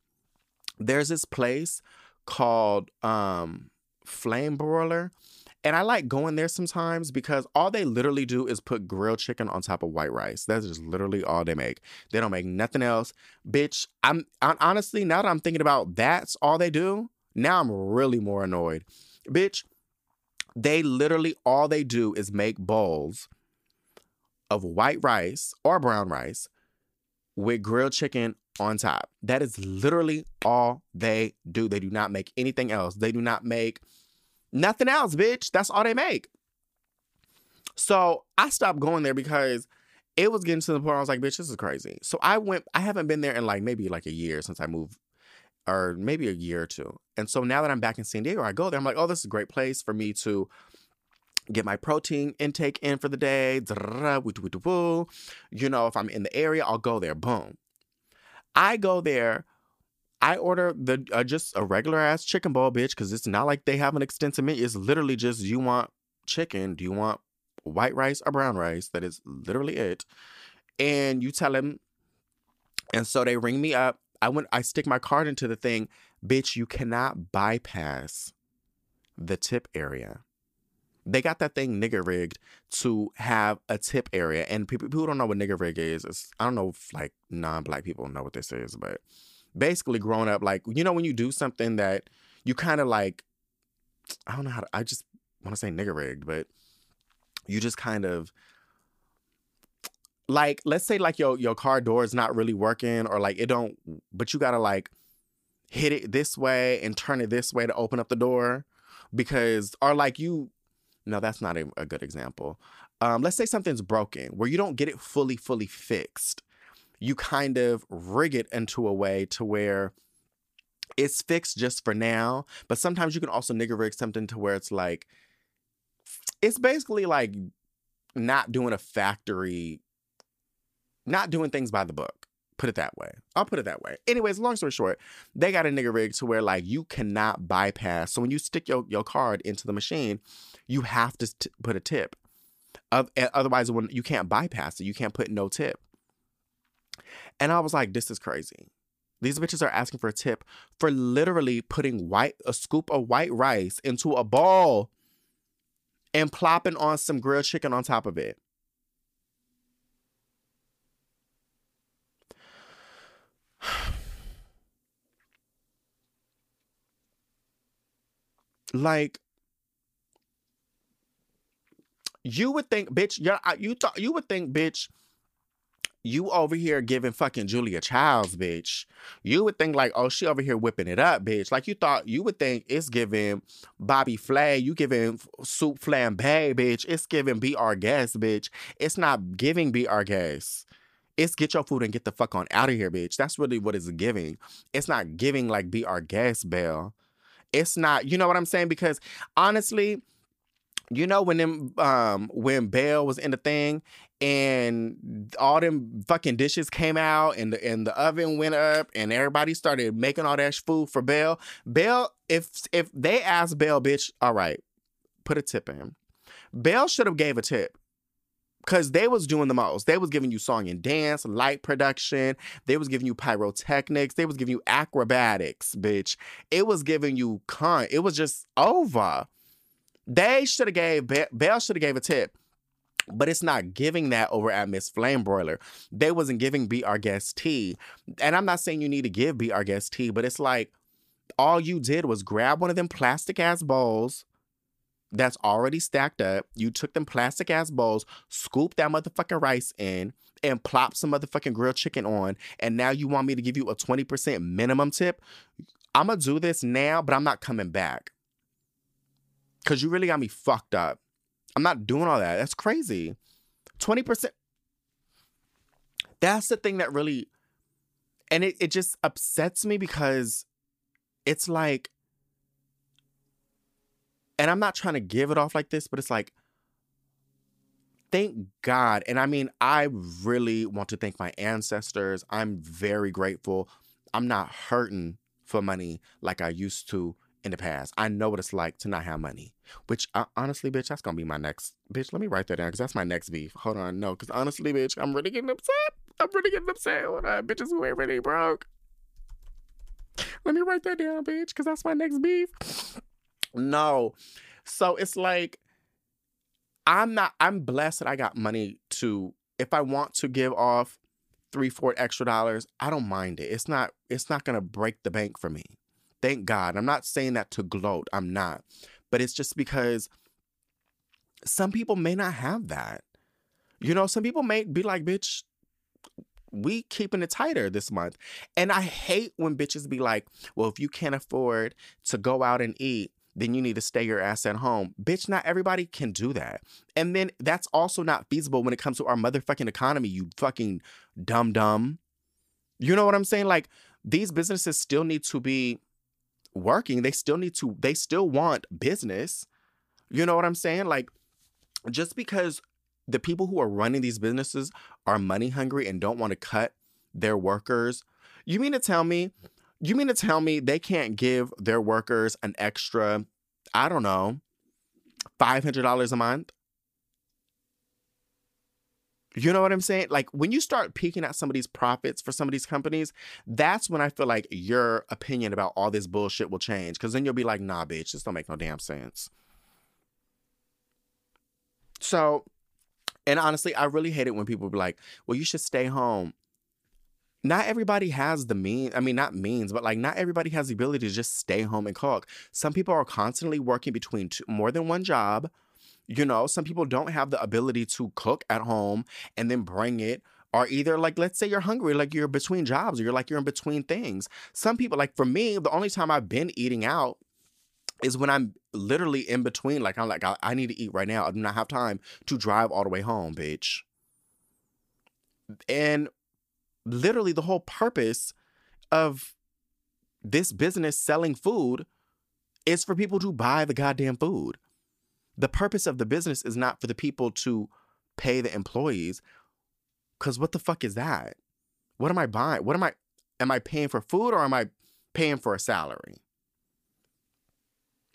Speaker 1: There's this place called um Flame Broiler. And I like going there sometimes because all they literally do is put grilled chicken on top of white rice. That's just literally all they make. They don't make nothing else. Bitch, I'm hon- honestly, now that I'm thinking about that's all they do, now I'm really more annoyed. Bitch, they literally all they do is make bowls of white rice or brown rice with grilled chicken on top. That is literally all they do. They do not make anything else. They do not make nothing else, bitch. That's all they make. So I stopped going there because it was getting to the point where I was like, bitch, this is crazy. So I went, I haven't been there in like maybe like a year since I moved, or maybe a year or two. And so now that I'm back in San Diego, I go there, I'm like, oh, this is a great place for me to get my protein intake in for the day. You know, if I'm in the area, I'll go there. Boom. I go there. I order the uh, just a regular ass chicken bowl, bitch, because it's not like they have an extensive menu. It's literally just you want chicken, do you want white rice or brown rice? That is literally it. And you tell them, and so they ring me up. I went, I stick my card into the thing, bitch. You cannot bypass the tip area. They got that thing nigger rigged to have a tip area, and people people don't know what nigger rig is. It's, I don't know if like non-black people know what this is, but basically growing up like you know when you do something that you kind of like i don't know how to i just want to say nigger rigged but you just kind of like let's say like your your car door is not really working or like it don't but you gotta like hit it this way and turn it this way to open up the door because or like you no that's not a, a good example um let's say something's broken where you don't get it fully fully fixed you kind of rig it into a way to where it's fixed just for now. But sometimes you can also nigger rig something to where it's like, it's basically like not doing a factory, not doing things by the book. Put it that way. I'll put it that way. Anyways, long story short, they got a nigga rig to where like you cannot bypass. So when you stick your, your card into the machine, you have to t- put a tip. Oth- eh, Otherwise, when you can't bypass it, you can't put no tip. And I was like, this is crazy. These bitches are asking for a tip for literally putting white a scoop of white rice into a bowl and plopping on some grilled chicken on top of it. Like you would think, bitch, yeah, you thought you would think, bitch, you over here giving fucking Julia Childs, bitch. You would think like, oh, she over here whipping it up, bitch. Like you thought you would think it's giving Bobby Flay, you giving soup flambe, bitch. It's giving be our guest, bitch. It's not giving be our guest. It's get your food and get the fuck on out of here, bitch. That's really what it's giving. It's not giving like be our guest, Belle. It's not, you know what I'm saying? Because honestly, you know when them um when Belle was in the thing and all them fucking dishes came out and the and the oven went up and everybody started making all that food for Belle. Belle, if if they asked Belle, bitch, all right, put a tip in. Belle should have gave a tip. Cause they was doing the most. They was giving you song and dance, light production. They was giving you pyrotechnics. They was giving you acrobatics, bitch. It was giving you con. It was just over. They should have gave Be- Belle should have gave a tip. But it's not giving that over at Miss Flame Broiler. They wasn't giving Be Our Guest tea. And I'm not saying you need to give Be Our Guest tea, but it's like all you did was grab one of them plastic ass bowls, that's already stacked up. You took them plastic ass bowls, scooped that motherfucking rice in, and plopped some motherfucking grilled chicken on. And now you want me to give you a 20% minimum tip? I'm gonna do this now, but I'm not coming back. Cause you really got me fucked up. I'm not doing all that. That's crazy. 20%. That's the thing that really, and it, it just upsets me because it's like, and I'm not trying to give it off like this, but it's like, thank God. And I mean, I really want to thank my ancestors. I'm very grateful. I'm not hurting for money like I used to in the past. I know what it's like to not have money. Which uh, honestly, bitch, that's gonna be my next bitch. Let me write that down because that's my next beef. Hold on, no, because honestly, bitch, I'm really getting upset. I'm really getting upset. Hold on, bitches who ain't really broke. Let me write that down, bitch, because that's my next beef. No, so it's like I'm not. I'm blessed that I got money to. If I want to give off three, four extra dollars, I don't mind it. It's not. It's not gonna break the bank for me. Thank God. I'm not saying that to gloat. I'm not. But it's just because some people may not have that. You know, some people may be like, bitch, we keeping it tighter this month. And I hate when bitches be like, well, if you can't afford to go out and eat, then you need to stay your ass at home. Bitch, not everybody can do that. And then that's also not feasible when it comes to our motherfucking economy, you fucking dumb dumb. You know what I'm saying? Like, these businesses still need to be working. They still need to, they still want business. You know what I'm saying? Like, just because the people who are running these businesses are money hungry and don't want to cut their workers, you mean to tell me, you mean to tell me they can't give their workers an extra, I don't know, $500 a month? You know what I'm saying? Like when you start peeking at some of these profits for some of these companies, that's when I feel like your opinion about all this bullshit will change. Cause then you'll be like, nah, bitch, this don't make no damn sense. So, and honestly, I really hate it when people be like, well, you should stay home. Not everybody has the mean, I mean, not means, but like not everybody has the ability to just stay home and cook. Some people are constantly working between two, more than one job. You know, some people don't have the ability to cook at home and then bring it. Or either like, let's say you're hungry, like you're between jobs, or you're like you're in between things. Some people, like for me, the only time I've been eating out is when I'm literally in between. Like I'm like, I, I need to eat right now. I do not have time to drive all the way home, bitch. And literally the whole purpose of this business selling food is for people to buy the goddamn food. The purpose of the business is not for the people to pay the employees. Cause what the fuck is that? What am I buying? What am I am I paying for food or am I paying for a salary?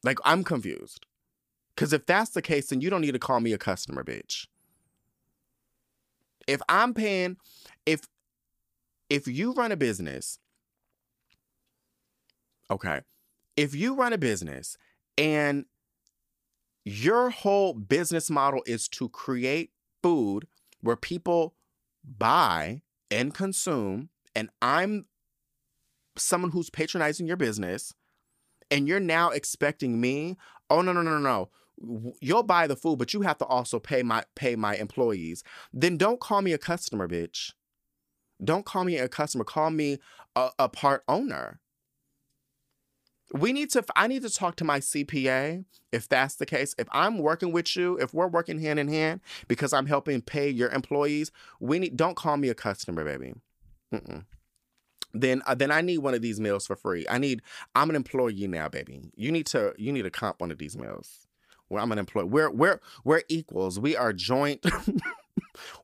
Speaker 1: Like I'm confused. Cause if that's the case, then you don't need to call me a customer, bitch. If I'm paying, if if you run a business, okay, if you run a business and your whole business model is to create food where people buy and consume, and I'm someone who's patronizing your business, and you're now expecting me, oh no, no, no, no, no. You'll buy the food, but you have to also pay my pay my employees. Then don't call me a customer, bitch. Don't call me a customer. Call me a, a part owner. We need to, I need to talk to my CPA if that's the case. If I'm working with you, if we're working hand in hand because I'm helping pay your employees, we need, don't call me a customer, baby. Mm-mm. Then, uh, then I need one of these meals for free. I need, I'm an employee now, baby. You need to, you need to comp one of these meals. Where I'm an employee. We're, we're, we're equals. We are joint.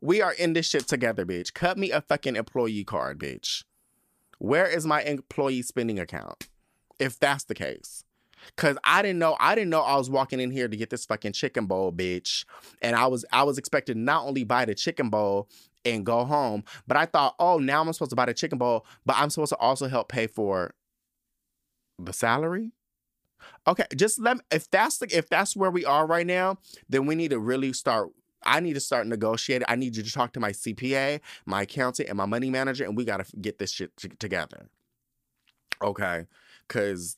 Speaker 1: we are in this shit together, bitch. Cut me a fucking employee card, bitch. Where is my employee spending account? If that's the case. Cause I didn't know, I didn't know I was walking in here to get this fucking chicken bowl, bitch. And I was I was expected not only buy the chicken bowl and go home, but I thought, oh, now I'm supposed to buy the chicken bowl, but I'm supposed to also help pay for the salary. Okay, just let me, if that's the if that's where we are right now, then we need to really start I need to start negotiating. I need you to talk to my CPA, my accountant, and my money manager, and we got to get this shit t- together. Okay. Because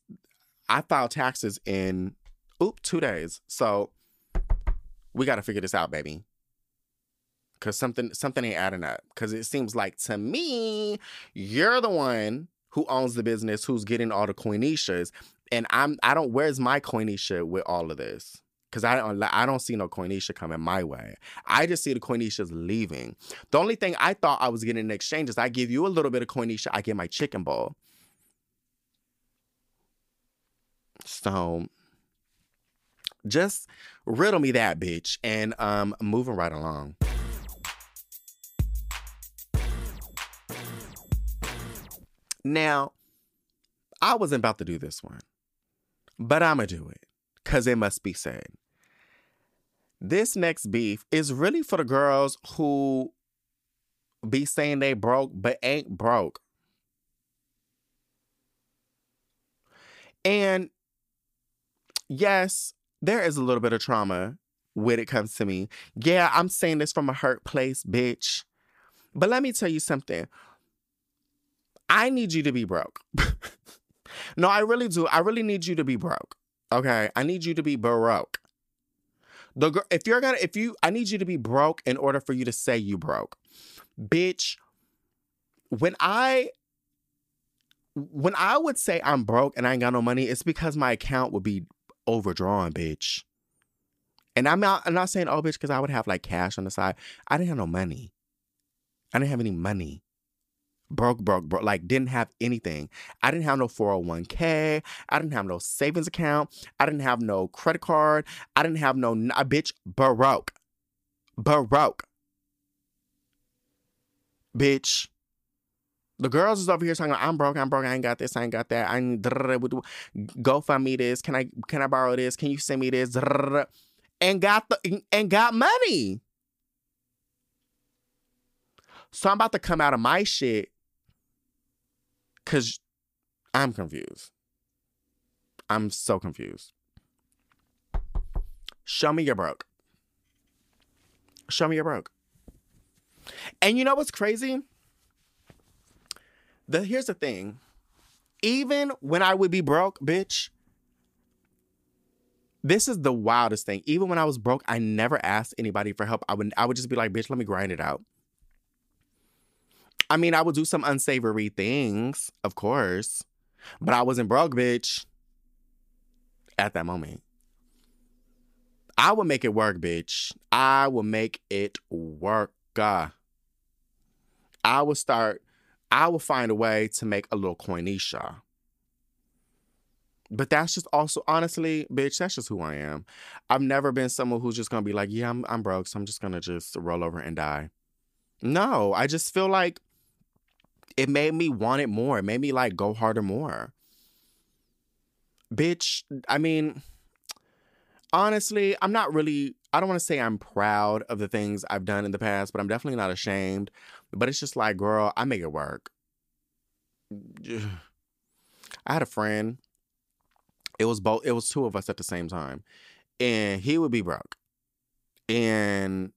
Speaker 1: I filed taxes in Oop, two days. So we got to figure this out, baby. Cause something something ain't adding up. Cause it seems like to me, you're the one who owns the business, who's getting all the coinishas, and I'm I don't. Where's my coinisha with all of this? Cause I don't I don't see no coinisha coming my way. I just see the coinishas leaving. The only thing I thought I was getting in exchange is I give you a little bit of coinisha, I get my chicken bowl. So just riddle me that bitch and um moving right along. Now, I wasn't about to do this one, but I'm going to do it because it must be said. This next beef is really for the girls who be saying they broke but ain't broke. And yes, there is a little bit of trauma when it comes to me. Yeah, I'm saying this from a hurt place, bitch. But let me tell you something. I need you to be broke. no, I really do. I really need you to be broke. Okay, I need you to be broke. The girl, if you're gonna, if you, I need you to be broke in order for you to say you broke, bitch. When I, when I would say I'm broke and I ain't got no money, it's because my account would be overdrawn, bitch. And I'm not, I'm not saying oh, bitch, because I would have like cash on the side. I didn't have no money. I didn't have any money broke, broke, broke, like didn't have anything. I didn't have no 401k. I didn't have no savings account. I didn't have no credit card. I didn't have no, a uh, bitch, broke. Broke. Bitch. The girls is over here talking, I'm broke, I'm broke, I ain't got this, I ain't got that. I need go find me this. Can I can I borrow this? Can you send me this? And got the and got money. So I'm about to come out of my shit Cause I'm confused. I'm so confused. Show me you're broke. Show me you're broke. And you know what's crazy? The here's the thing. Even when I would be broke, bitch, this is the wildest thing. Even when I was broke, I never asked anybody for help. I would I would just be like, bitch, let me grind it out. I mean, I would do some unsavory things, of course, but I wasn't broke, bitch, at that moment. I would make it work, bitch. I will make it work. I will start, I will find a way to make a little coinisha. But that's just also honestly, bitch, that's just who I am. I've never been someone who's just gonna be like, yeah, I'm I'm broke, so I'm just gonna just roll over and die. No, I just feel like it made me want it more. It made me like go harder more. Bitch, I mean, honestly, I'm not really, I don't want to say I'm proud of the things I've done in the past, but I'm definitely not ashamed. But it's just like, girl, I make it work. I had a friend. It was both, it was two of us at the same time. And he would be broke. And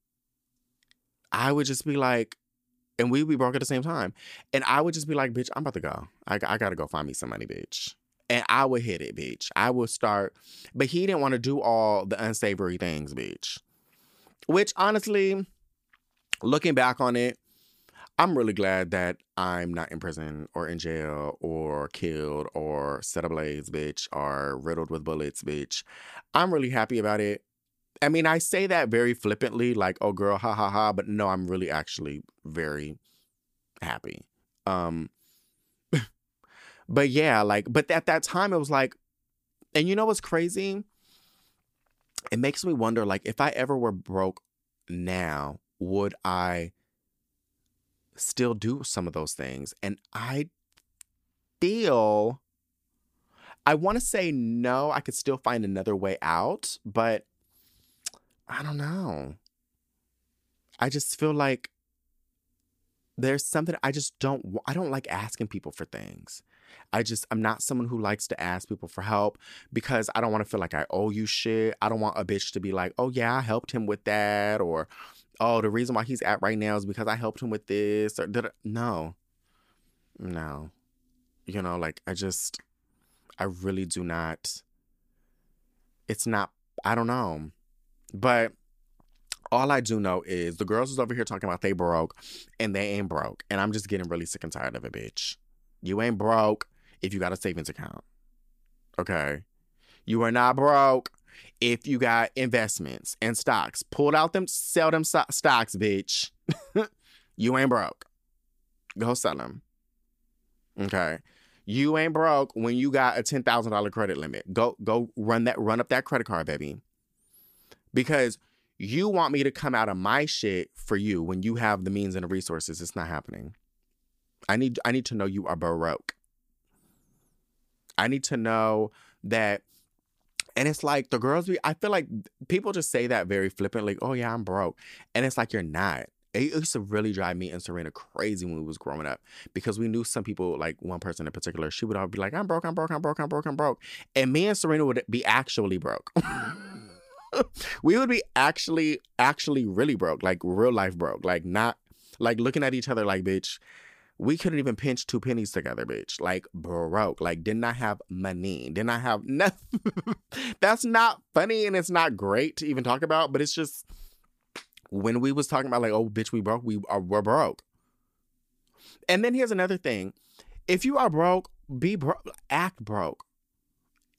Speaker 1: I would just be like, and we be broke at the same time. And I would just be like, bitch, I'm about to go. I, I gotta go find me some money, bitch. And I would hit it, bitch. I would start, but he didn't want to do all the unsavory things, bitch. Which honestly, looking back on it, I'm really glad that I'm not in prison or in jail or killed or set ablaze, bitch, or riddled with bullets, bitch. I'm really happy about it. I mean, I say that very flippantly, like, oh girl, ha ha ha, but no, I'm really actually very happy. Um but yeah, like, but at that time it was like, and you know what's crazy? It makes me wonder, like, if I ever were broke now, would I still do some of those things? And I feel I want to say no, I could still find another way out, but I don't know. I just feel like there's something I just don't I don't like asking people for things. I just I'm not someone who likes to ask people for help because I don't want to feel like I owe you shit. I don't want a bitch to be like, "Oh yeah, I helped him with that," or "Oh, the reason why he's at right now is because I helped him with this." Or did I? no, no, you know, like I just I really do not It's not, I don't know. But all I do know is the girls is over here talking about they broke and they ain't broke. And I'm just getting really sick and tired of it, bitch. You ain't broke if you got a savings account. Okay. You are not broke if you got investments and stocks. Pull out them, sell them so- stocks, bitch. you ain't broke. Go sell them. Okay. You ain't broke when you got a ten thousand dollar credit limit. Go go run that run up that credit card, baby. Because you want me to come out of my shit for you when you have the means and the resources. It's not happening. I need I need to know you are broke. I need to know that and it's like the girls be I feel like people just say that very flippantly, oh yeah, I'm broke. And it's like you're not. It used to really drive me and Serena crazy when we was growing up because we knew some people, like one person in particular, she would always be like, I'm broke, I'm broke, I'm broke, I'm broke, I'm broke. And me and Serena would be actually broke. we would be actually, actually really broke, like real life broke, like not like looking at each other like, bitch, we couldn't even pinch two pennies together, bitch. Like broke. Like did not I have money. Did not I have nothing. That's not funny and it's not great to even talk about, but it's just when we was talking about like, oh bitch, we broke, we are we're broke. And then here's another thing. If you are broke, be broke, act broke.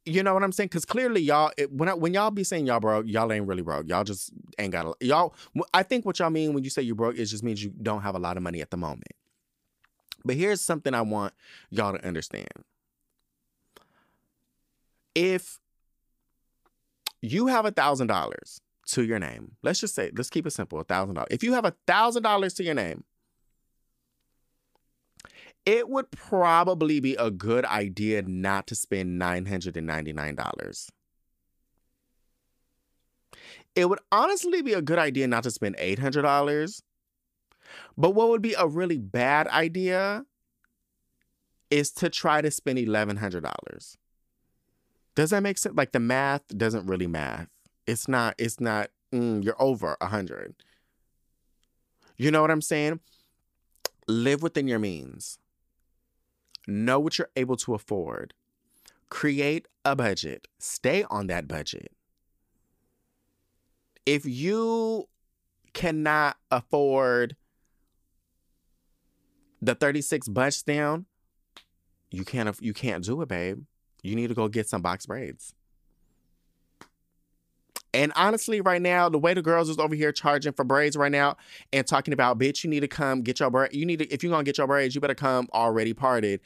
Speaker 1: You know what I'm saying? Because clearly, y'all, it, when I, when y'all be saying y'all broke, y'all ain't really broke. Y'all just ain't got a y'all. I think what y'all mean when you say you broke, it just means you don't have a lot of money at the moment. But here's something I want y'all to understand. If you have a thousand dollars to your name, let's just say, let's keep it simple, a thousand dollars. If you have a thousand dollars to your name, it would probably be a good idea not to spend $999. It would honestly be a good idea not to spend $800 but what would be a really bad idea is to try to spend $1,100. Does that make sense? Like the math doesn't really math. It's not, it's not, mm, you're over a 100. You know what I'm saying? Live within your means. Know what you're able to afford. Create a budget. Stay on that budget. If you cannot afford the 36 bust down, you can't you can't do it, babe. You need to go get some box braids. And honestly, right now, the way the girls is over here charging for braids right now and talking about, bitch, you need to come get your braid. You need to, if you're gonna get your braids, you better come already parted.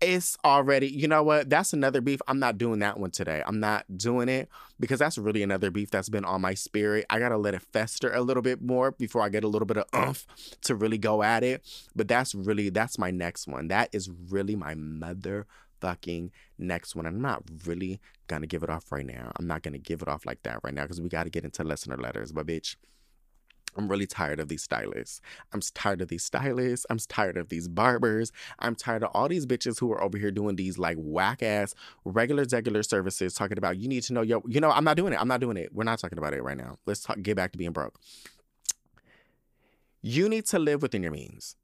Speaker 1: It's already, you know what? That's another beef. I'm not doing that one today. I'm not doing it because that's really another beef that's been on my spirit. I gotta let it fester a little bit more before I get a little bit of umph to really go at it. But that's really, that's my next one. That is really my mother fucking next one. I'm not really gonna give it off right now. I'm not gonna give it off like that right now because we gotta get into listener letters. But bitch, I'm really tired of these stylists. I'm tired of these stylists. I'm tired of these barbers. I'm tired of all these bitches who are over here doing these like whack ass regular regular services talking about you need to know your you know, I'm not doing it. I'm not doing it. We're not talking about it right now. Let's talk get back to being broke. You need to live within your means.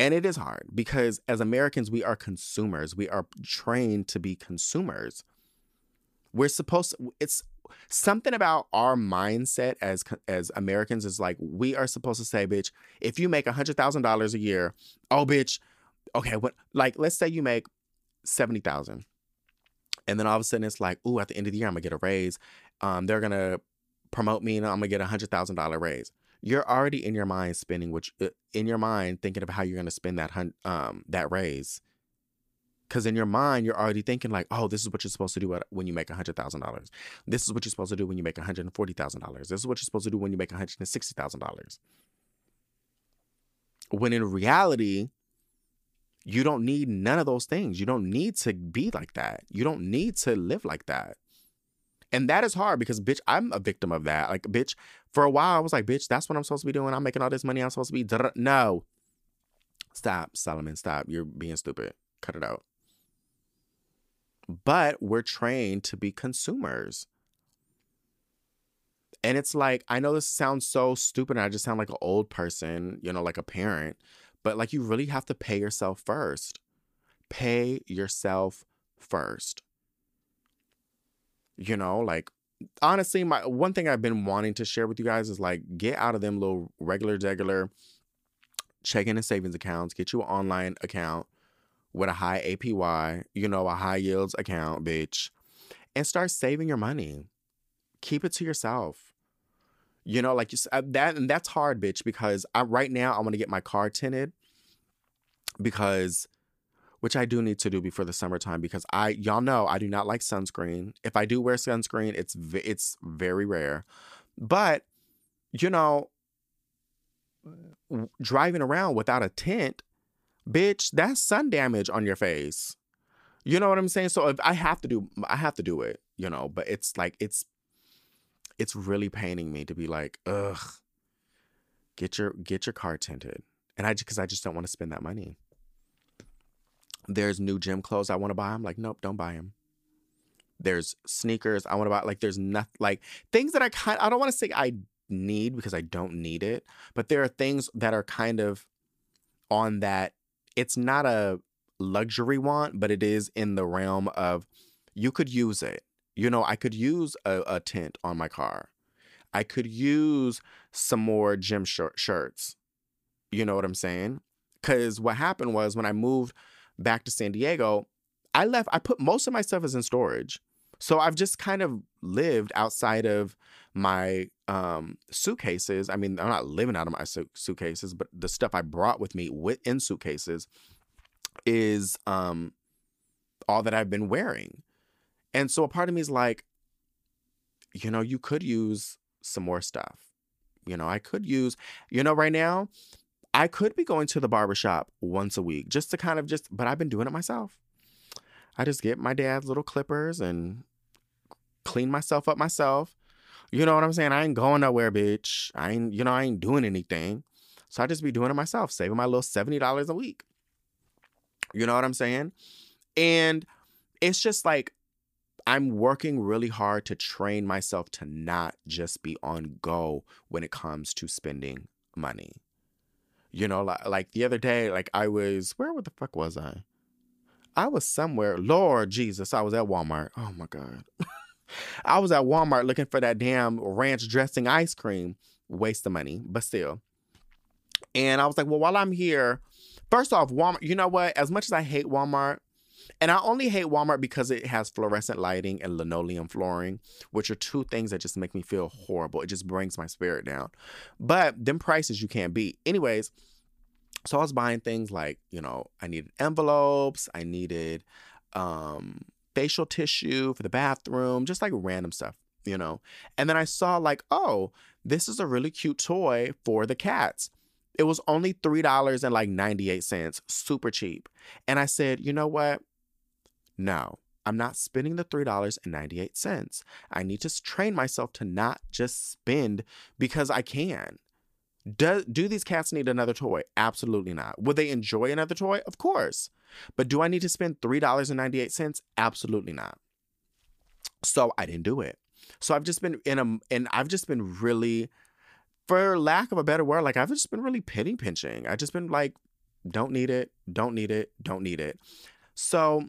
Speaker 1: And it is hard because as Americans, we are consumers. We are trained to be consumers. We're supposed to, it's something about our mindset as as Americans is like we are supposed to say, bitch, if you make hundred thousand dollars a year, oh bitch, okay, what like let's say you make seventy thousand. And then all of a sudden it's like, ooh, at the end of the year, I'm gonna get a raise. Um, they're gonna promote me and I'm gonna get a hundred thousand dollar raise you're already in your mind spending which uh, in your mind thinking of how you're going to spend that um that raise. Because in your mind you're already thinking like oh this is what you're supposed to do when you make $100000 this is what you're supposed to do when you make $140000 this is what you're supposed to do when you make $160000 when in reality you don't need none of those things. You don't need to be like that. You don't need to live like that and that is hard because, bitch, I'm a victim of that. Like, bitch, for a while, I was like, bitch, that's what I'm supposed to be doing. I'm making all this money. I'm supposed to be. No. Stop, Solomon. Stop. You're being stupid. Cut it out. But we're trained to be consumers. And it's like, I know this sounds so stupid. I just sound like an old person, you know, like a parent. But like, you really have to pay yourself first. Pay yourself first. You know, like honestly, my one thing I've been wanting to share with you guys is like get out of them little regular regular checking and savings accounts, get you an online account with a high APY, you know, a high yields account, bitch, and start saving your money. Keep it to yourself. You know, like you uh, that, and that's hard, bitch, because I right now I want to get my car tinted because which I do need to do before the summertime because I y'all know I do not like sunscreen. If I do wear sunscreen, it's it's very rare. But you know, driving around without a tint, bitch, that's sun damage on your face. You know what I'm saying? So if I have to do I have to do it, you know, but it's like it's it's really paining me to be like, ugh, get your get your car tinted. And I just because I just don't want to spend that money. There's new gym clothes I want to buy. I'm like, nope, don't buy them. There's sneakers I want to buy. Like, there's nothing like things that I kind. I don't want to say I need because I don't need it, but there are things that are kind of on that. It's not a luxury want, but it is in the realm of you could use it. You know, I could use a, a tint on my car. I could use some more gym shir- shirts. You know what I'm saying? Because what happened was when I moved back to San Diego, I left, I put most of my stuff is in storage. So I've just kind of lived outside of my um, suitcases. I mean, I'm not living out of my su- suitcases, but the stuff I brought with me with, in suitcases is um, all that I've been wearing. And so a part of me is like, you know, you could use some more stuff. You know, I could use, you know, right now, I could be going to the barbershop once a week just to kind of just, but I've been doing it myself. I just get my dad's little clippers and clean myself up myself. You know what I'm saying? I ain't going nowhere, bitch. I ain't, you know, I ain't doing anything. So I just be doing it myself, saving my little $70 a week. You know what I'm saying? And it's just like I'm working really hard to train myself to not just be on go when it comes to spending money. You know, like, like the other day, like I was, where the fuck was I? I was somewhere. Lord Jesus, I was at Walmart. Oh my God. I was at Walmart looking for that damn ranch dressing ice cream. Waste of money, but still. And I was like, well, while I'm here, first off, Walmart, you know what? As much as I hate Walmart, and I only hate Walmart because it has fluorescent lighting and linoleum flooring, which are two things that just make me feel horrible. It just brings my spirit down. But them prices you can't beat. Anyways, so I was buying things like, you know, I needed envelopes, I needed um facial tissue for the bathroom, just like random stuff, you know. And then I saw like, oh, this is a really cute toy for the cats. It was only $3 and like 98 cents, super cheap. And I said, you know what? No, I'm not spending the $3.98. I need to train myself to not just spend because I can. Do, do these cats need another toy? Absolutely not. Would they enjoy another toy? Of course. But do I need to spend $3.98? Absolutely not. So I didn't do it. So I've just been in a, and I've just been really, for lack of a better word, like I've just been really penny pinching. I've just been like, don't need it, don't need it, don't need it. So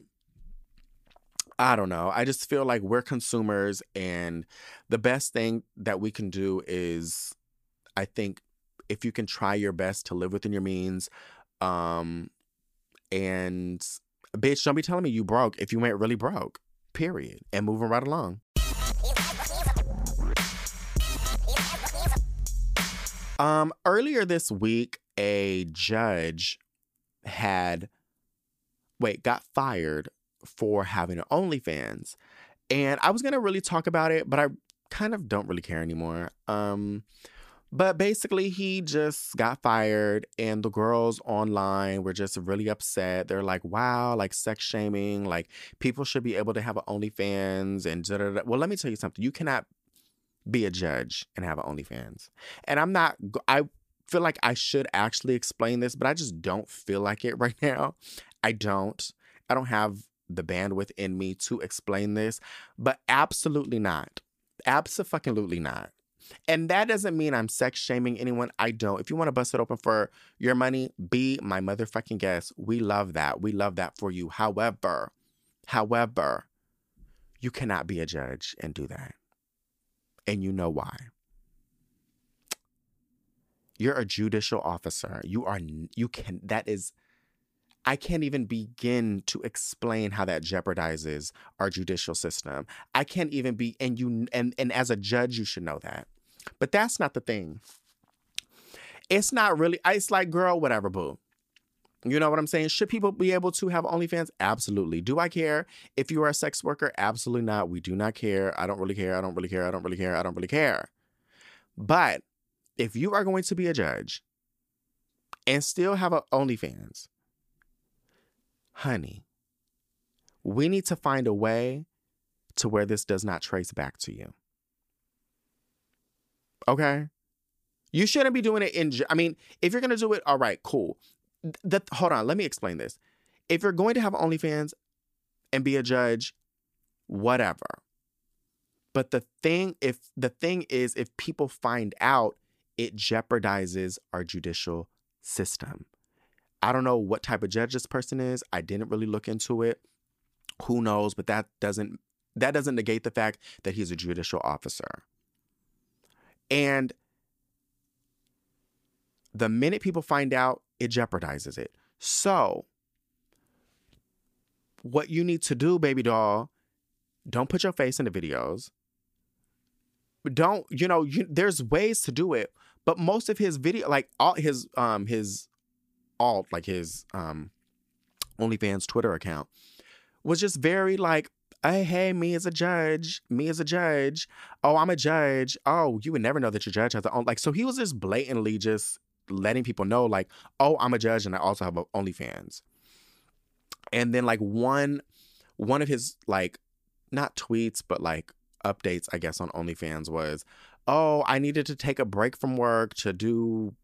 Speaker 1: I don't know. I just feel like we're consumers, and the best thing that we can do is, I think, if you can try your best to live within your means, um, and bitch, don't be telling me you broke if you ain't really broke. Period. And moving right along. Um, earlier this week, a judge had wait got fired for having an OnlyFans, and I was gonna really talk about it, but I kind of don't really care anymore. Um, but basically, he just got fired, and the girls online were just really upset. They're like, "Wow, like sex shaming, like people should be able to have an OnlyFans." And da, da, da. well, let me tell you something: you cannot be a judge and have an OnlyFans. And I'm not. I feel like I should actually explain this, but I just don't feel like it right now. I don't. I don't have the bandwidth in me to explain this, but absolutely not. Absolutely not. And that doesn't mean I'm sex shaming anyone. I don't. If you want to bust it open for your money, be my motherfucking guest. We love that. We love that for you. However, however, You cannot be a judge and do that. And you know why. You're a judicial officer. You are, you can, that is, I can't even begin to explain how that jeopardizes our judicial system. I can't even be, and you, and, and as a judge, you should know that. But that's not the thing. It's not really, it's like, girl, whatever, boo. You know what I'm saying? Should people be able to have OnlyFans? Absolutely. Do I care if you are a sex worker? Absolutely not. We do not care. I don't really care. I don't really care. I don't really care. I don't really care. But if you are going to be a judge and still have a OnlyFans, honey, we need to find a way to where this does not trace back to you. Okay? You shouldn't be doing it in, I mean, if you're going to do it, all right, cool. Th- That, hold on, let me explain this. If you're going to have OnlyFans and be a judge, whatever. But the thing, if the thing is, if people find out, it jeopardizes our judicial system. I don't know what type of judge this person is. I didn't really look into it. Who knows? But that doesn't that doesn't negate the fact that he's a judicial officer. And the minute people find out, it jeopardizes it. So, what you need to do, baby doll, don't put your face in the videos. Don't, you know, you, there's ways to do it, but most of his video, like all his, um, his alt, like his, um, OnlyFans Twitter account, was just very like, hey, hey, me as a judge, me as a judge. Oh, I'm a judge. Oh, you would never know that your judge has own. Like, so he was just blatantly just letting people know, like, oh, I'm a judge and I also have a OnlyFans. And then like one, one of his like, not tweets, but like updates, I guess, on OnlyFans was, oh, I needed to take a break from work to do,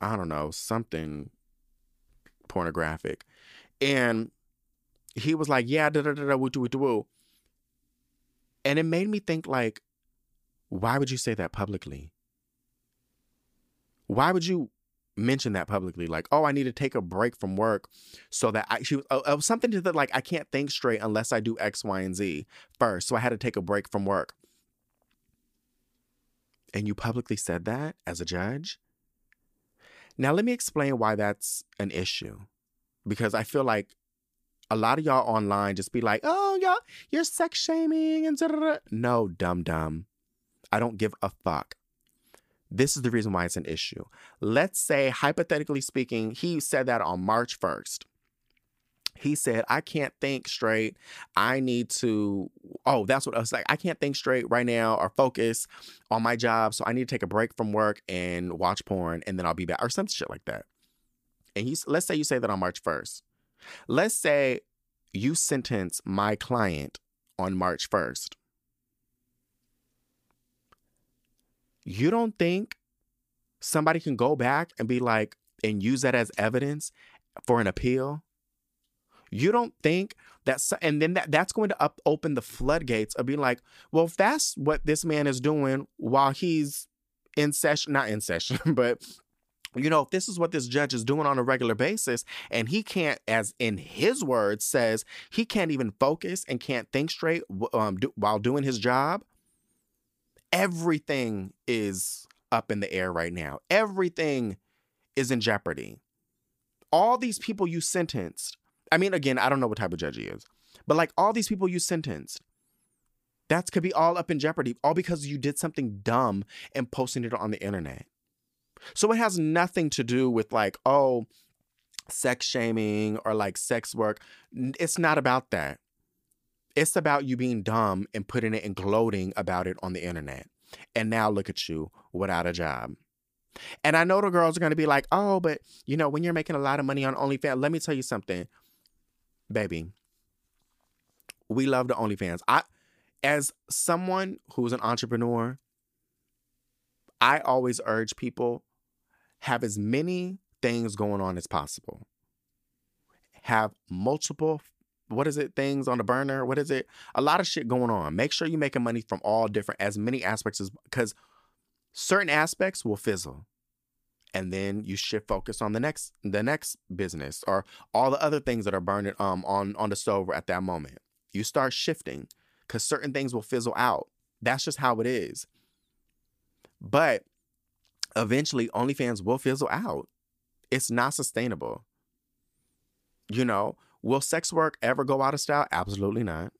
Speaker 1: I don't know, something pornographic. And he was like, yeah, da da da da, woo woo woo. And it made me think, like, why would you say that publicly? Why would you mention that publicly? Like, oh, I need to take a break from work so that I, she was, uh, uh, something to the, like, I can't think straight unless I do X, Y, and Z first. So I had to take a break from work. And you publicly said that as a judge? Now, let me explain why that's an issue. Because I feel like a lot of y'all online just be like, oh, y'all, you're sex shaming and da da da. No, dumb dumb. I don't give a fuck. This is the reason why it's an issue. Let's say, hypothetically speaking, he said that on March 1st. He said, I can't think straight. I need to, oh, that's what I was like. I can't think straight right now or focus on my job. So I need to take a break from work and watch porn and then I'll be back or some shit like that. And he's, let's say you say that on March 1st. Let's say you sentence my client on March 1st. You don't think somebody can go back and be like, and use that as evidence for an appeal? You don't think that, and then that, that's going to up, open the floodgates of being like, well, if that's what this man is doing while he's in session, not in session, but you know, if this is what this judge is doing on a regular basis, and he can't, as in his words, says he can't even focus and can't think straight um, do, while doing his job, everything is up in the air right now. Everything is in jeopardy. All these people you sentenced, I mean, again, I don't know what type of judge he is, but like all these people you sentenced, that could be all up in jeopardy, all because you did something dumb and posting it on the internet. So it has nothing to do with like, oh, sex shaming or like sex work. It's not about that. It's about you being dumb and putting it and gloating about it on the internet. And now look at you without a job. And I know the girls are going to be like, oh, but you know, when you're making a lot of money on OnlyFans, let me tell you something, baby. We love the OnlyFans. I, as someone who's an entrepreneur, I always urge people have as many things going on as possible. Have multiple what is it things on the burner? What is it? A lot of shit going on. Make sure you're making money from all different as many aspects as because certain aspects will fizzle. And then you shift focus on the next the next business or all the other things that are burning um on on the stove at that moment. You start shifting because certain things will fizzle out. That's just how it is. But eventually, OnlyFans will fizzle out. It's not sustainable. You know, will sex work ever go out of style? Absolutely not.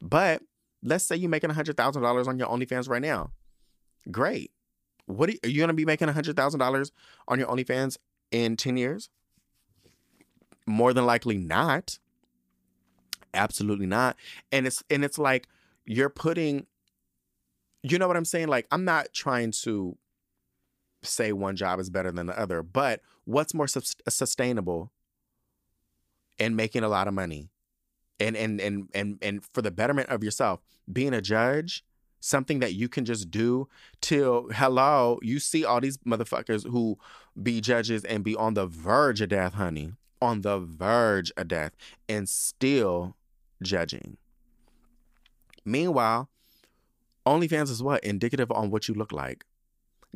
Speaker 1: But let's say you're making $100,000 on your OnlyFans right now. Great. What are you, are you going to be making $100,000 on your OnlyFans in 10 years? More than likely not. Absolutely not. And it's and it's like you're putting you know what I'm saying? Like I'm not trying to say one job is better than the other, but what's more sus- sustainable and making a lot of money and and and and and for the betterment of yourself, being a judge, something that you can just do till hello, you see all these motherfuckers who be judges and be on the verge of death, honey, on the verge of death and still judging. Meanwhile, OnlyFans is what? Indicative on what you look like.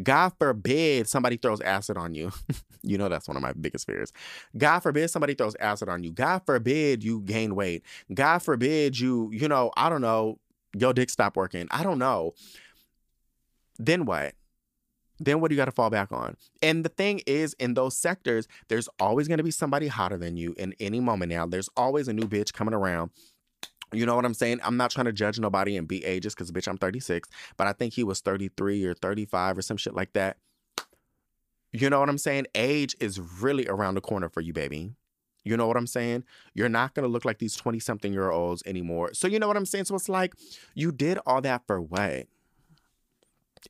Speaker 1: God forbid somebody throws acid on you. you know that's one of my biggest fears. God forbid somebody throws acid on you. God forbid you gain weight. God forbid you, you know, I don't know, your dick stop working. I don't know. Then what? Then what do you got to fall back on? And the thing is, in those sectors, there's always going to be somebody hotter than you in any moment now. There's always a new bitch coming around you know what I'm saying? I'm not trying to judge nobody and be ages because, bitch, I'm 36, but I think he was 33 or 35 or some shit like that. You know what I'm saying? Age is really around the corner for you, baby. You know what I'm saying? You're not going to look like these 20 something year olds anymore. So, you know what I'm saying? So, it's like you did all that for what?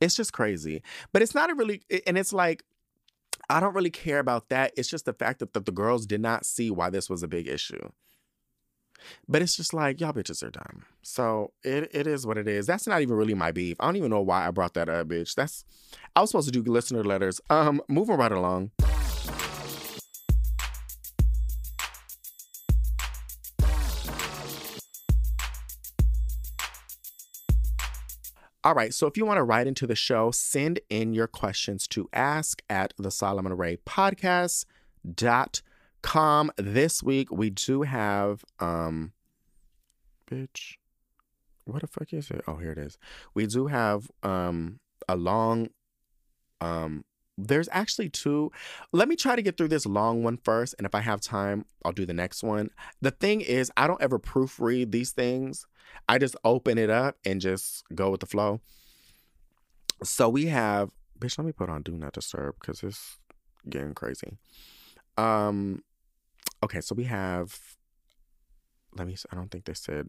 Speaker 1: It's just crazy. But it's not a really, and it's like, I don't really care about that. It's just the fact that the, the girls did not see why this was a big issue. But it's just like y'all bitches are dumb. So it it is what it is. That's not even really my beef. I don't even know why I brought that up, bitch. That's I was supposed to do listener letters. Um, moving right along. All right, so if you want to write into the show, send in your questions to ask at the Solomon Ray podcast dot com. This week we do have um bitch. What the fuck is it? Oh, here it is. We do have um a long um there's actually two. Let me try to get through this long one first, and if I have time, I'll do the next one. The thing is, I don't ever proofread these things. I just open it up and just go with the flow. So we have, bitch, let me put on do not disturb because it's getting crazy. Um, okay, so we have. Let me. I don't think they said.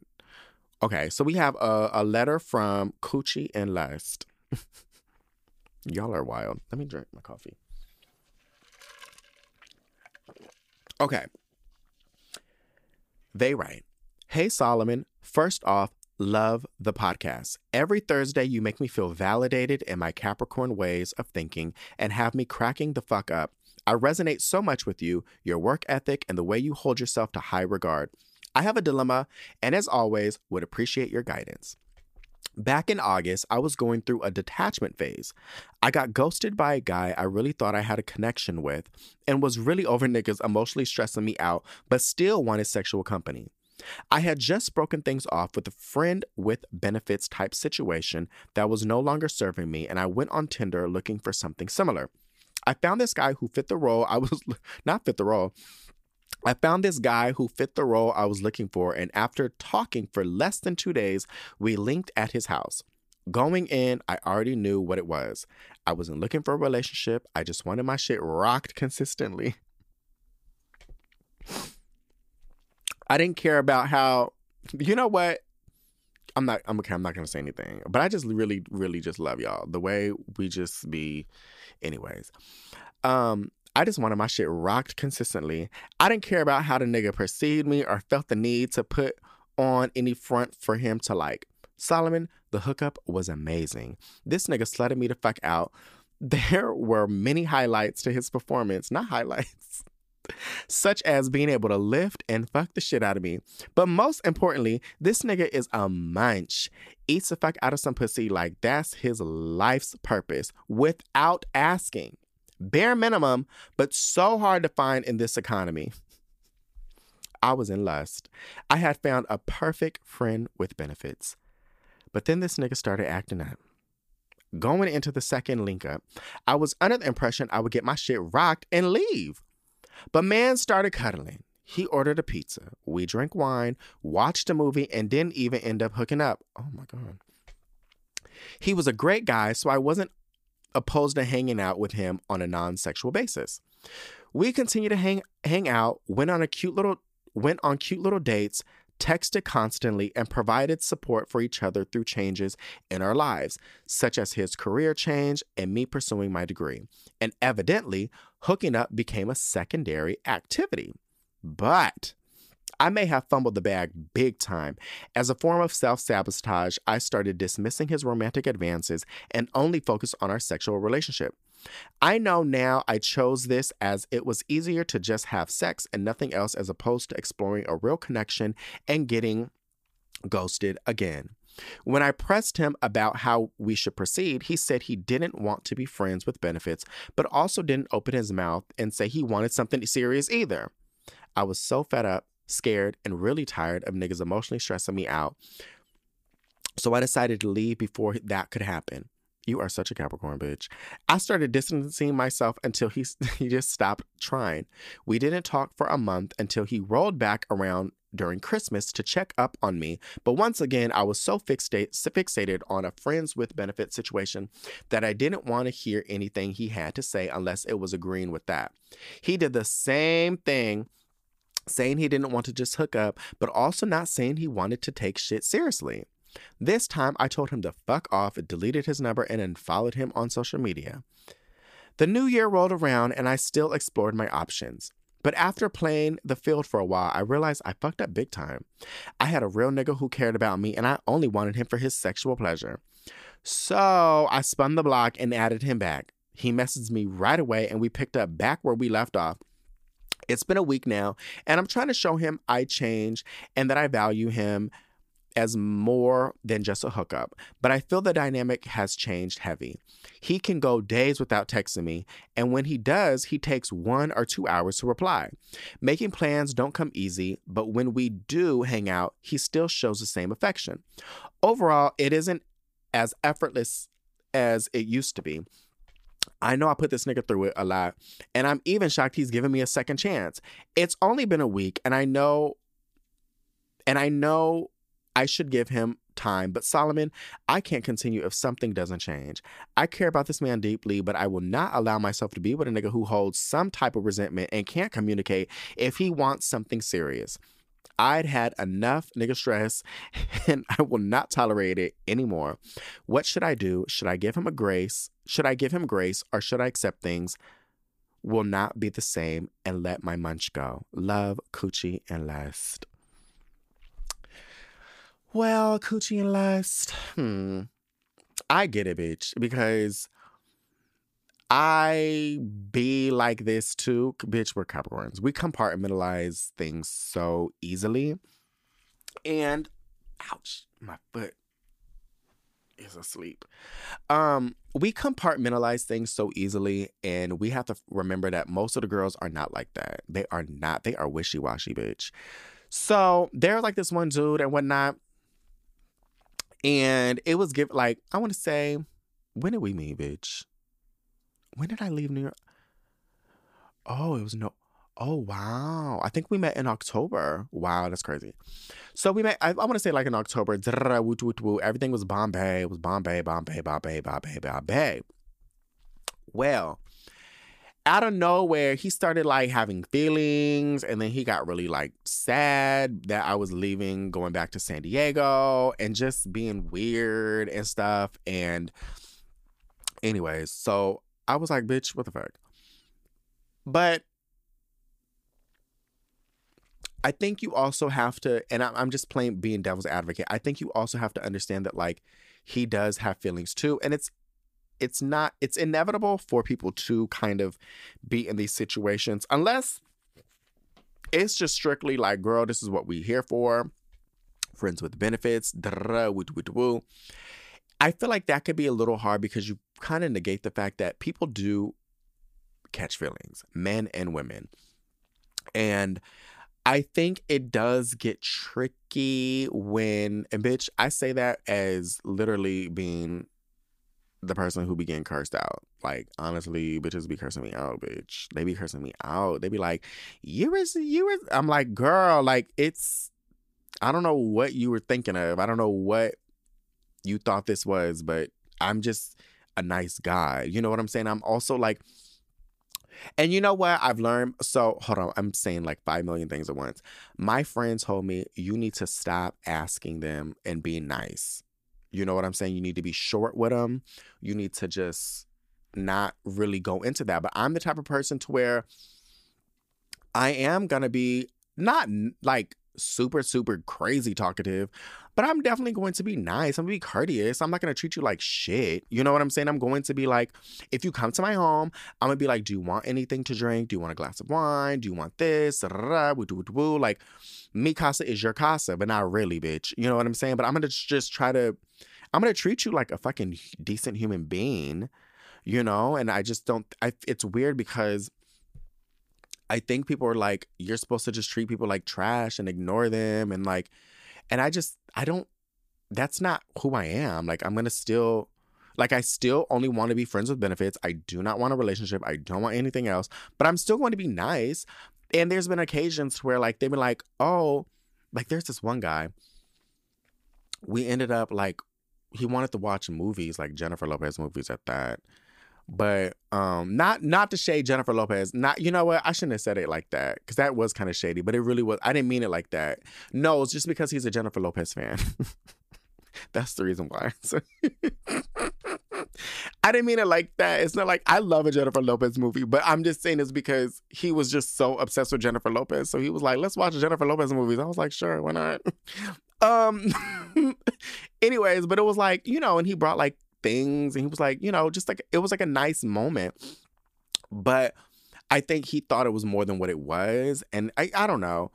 Speaker 1: Okay, so we have a, a letter from Coochie and Lust. Y'all are wild. Let me drink my coffee. Okay. They write Hey Solomon, first off, love the podcast. Every Thursday, you make me feel validated in my Capricorn ways of thinking and have me cracking the fuck up. I resonate so much with you, your work ethic, and the way you hold yourself to high regard. I have a dilemma, and as always, would appreciate your guidance. Back in August, I was going through a detachment phase. I got ghosted by a guy I really thought I had a connection with and was really over niggas emotionally stressing me out, but still wanted sexual company. I had just broken things off with a friend with benefits type situation that was no longer serving me, and I went on Tinder looking for something similar. I found this guy who fit the role I was not fit the role. I found this guy who fit the role I was looking for, and after talking for less than two days, we linked at his house. Going in, I already knew what it was. I wasn't looking for a relationship, I just wanted my shit rocked consistently. I didn't care about how, you know what? I'm not, I'm okay, I'm not gonna say anything, but I just really, really just love y'all. The way we just be, anyways. Um, I just wanted my shit rocked consistently. I didn't care about how the nigga perceived me or felt the need to put on any front for him to like. Solomon, the hookup was amazing. This nigga slutted me the fuck out. There were many highlights to his performance, not highlights, such as being able to lift and fuck the shit out of me. But most importantly, this nigga is a munch. Eats the fuck out of some pussy like that's his life's purpose without asking bare minimum, but so hard to find in this economy. I was in lust. I had found a perfect friend with benefits. But then this nigga started acting up. Going into the second link up, I was under the impression I would get my shit rocked and leave. But man started cuddling. He ordered a pizza. We drank wine, watched a movie, and didn't even end up hooking up. Oh my God. He was a great guy, so I wasn't opposed to hanging out with him on a non-sexual basis. We continued to hang hang out, went on a cute little went on cute little dates, texted constantly, and provided support for each other through changes in our lives, such as his career change and me pursuing my degree. And evidently, hooking up became a secondary activity. But I may have fumbled the bag big time. As a form of self sabotage, I started dismissing his romantic advances and only focused on our sexual relationship. I know now I chose this as it was easier to just have sex and nothing else as opposed to exploring a real connection and getting ghosted again. When I pressed him about how we should proceed, he said he didn't want to be friends with benefits, but also didn't open his mouth and say he wanted something serious either. I was so fed up, scared, and really tired of niggas emotionally stressing me out. So I decided to leave before that could happen. You are such a Capricorn bitch. I started distancing myself until he, he just stopped trying. We didn't talk for a month until he rolled back around during Christmas to check up on me. But once again, I was so fixate, fixated on a friends with benefit situation that I didn't want to hear anything he had to say unless it was agreeing with that. He did the same thing saying he didn't want to just hook up, but also not saying he wanted to take shit seriously. This time, I told him to fuck off, deleted his number, and unfollowed him on social media. The new year rolled around, and I still explored my options. But after playing the field for a while, I realized I fucked up big time. I had a real nigga who cared about me, and I only wanted him for his sexual pleasure. So I spun the block and added him back. He messaged me right away, and we picked up back where we left off. It's been a week now, and I'm trying to show him I change and that I value him as more than just a hookup, but I feel the dynamic has changed heavy. He can go days without texting me, and when he does, he takes one or two hours to reply. Making plans don't come easy, but when we do hang out, he still shows the same affection. Overall, it isn't as effortless as it used to be. I know I put this nigga through it a lot, and I'm even shocked he's giving me a second chance. It's only been a week, and I know, and I know I should give him time. But Solomon, I can't continue if something doesn't change. I care about this man deeply, but I will not allow myself to be with a nigga who holds some type of resentment and can't communicate if he wants something serious. I'd had enough nigga stress and I will not tolerate it anymore. What should I do? Should I give him a grace? Should I give him grace or should I accept things will not be the same and let my munch go? Love, coochie, and lust. Well, coochie and lust. Hmm. I get it, bitch, because I be like this too. Bitch, we're Capricorns. We compartmentalize things so easily. And ouch, my foot is asleep. Um, we compartmentalize things so easily, and we have to remember that most of the girls are not like that. They are not, they are wishy-washy, bitch. So they're like this one dude and whatnot. And it was give like, I want to say, when did we meet, bitch? When did I leave New York? Oh, it was no. Oh wow! I think we met in October. Wow, that's crazy. So we met. I, I want to say like in October. Everything was Bombay. It was Bombay, Bombay, Bombay, Bombay, Bombay. Well, out of nowhere, he started like having feelings, and then he got really like sad that I was leaving, going back to San Diego, and just being weird and stuff. And, anyways, so I was like, bitch, what the fuck? But I think you also have to, and I'm just playing being devil's advocate. I think you also have to understand that like he does have feelings too, and it's it's not it's inevitable for people to kind of be in these situations unless it's just strictly like girl this is what we here for. Friends with benefits i feel like that could be a little hard because you kind of negate the fact that people do catch feelings men and women. And I think it does get tricky when, and bitch, I say that as literally being the person who be getting cursed out. Like, honestly, bitches be cursing me out, bitch. They be cursing me out. They be like, you was, you was, I'm like, girl, like, it's, I don't know what you were thinking of. I don't know what you thought this was, but I'm just a nice guy. You know what I'm saying? I'm also like, and you know what I've learned? So hold on, I'm saying like 5 million things at once. My friends told me you need to stop asking them and being nice. You know what I'm saying? You need to be short with them. You need to just not really go into that. But I'm the type of person to where I am going to be not like super, super crazy talkative, but I'm definitely going to be nice. I'm gonna be courteous. I'm not gonna treat you like shit. You know what I'm saying? I'm going to be like, if you come to my home, I'm gonna be like, do you want anything to drink? Do you want a glass of wine? Do you want this? Like, me casa is your casa, but not really, bitch. You know what I'm saying? But I'm gonna just try to, I'm gonna treat you like a fucking decent human being, you know? And I just don't, I, it's weird because I think people are like, you're supposed to just treat people like trash and ignore them. And like, and I just, I don't, that's not who I am. Like, I'm going to still, like, I still only want to be friends with benefits. I do not want a relationship. I don't want anything else, but I'm still going to be nice. And there's been occasions where, like, they've been like, oh, like, there's this one guy. We ended up, like, he wanted to watch movies, like Jennifer Lopez movies at that. But um, not not to shade Jennifer Lopez. Not you know what? I shouldn't have said it like that because that was kind of shady. But it really was. I didn't mean it like that. No, it's just because he's a Jennifer Lopez fan. That's the reason why. I didn't mean it like that. It's not like I love a Jennifer Lopez movie, but I'm just saying it's because he was just so obsessed with Jennifer Lopez. So he was like, let's watch Jennifer Lopez movies. I was like, sure, why not? um anyways, but it was like, you know, and he brought like things and he was like, you know, just like it was like a nice moment. But I think he thought it was more than what it was. And I, I don't know.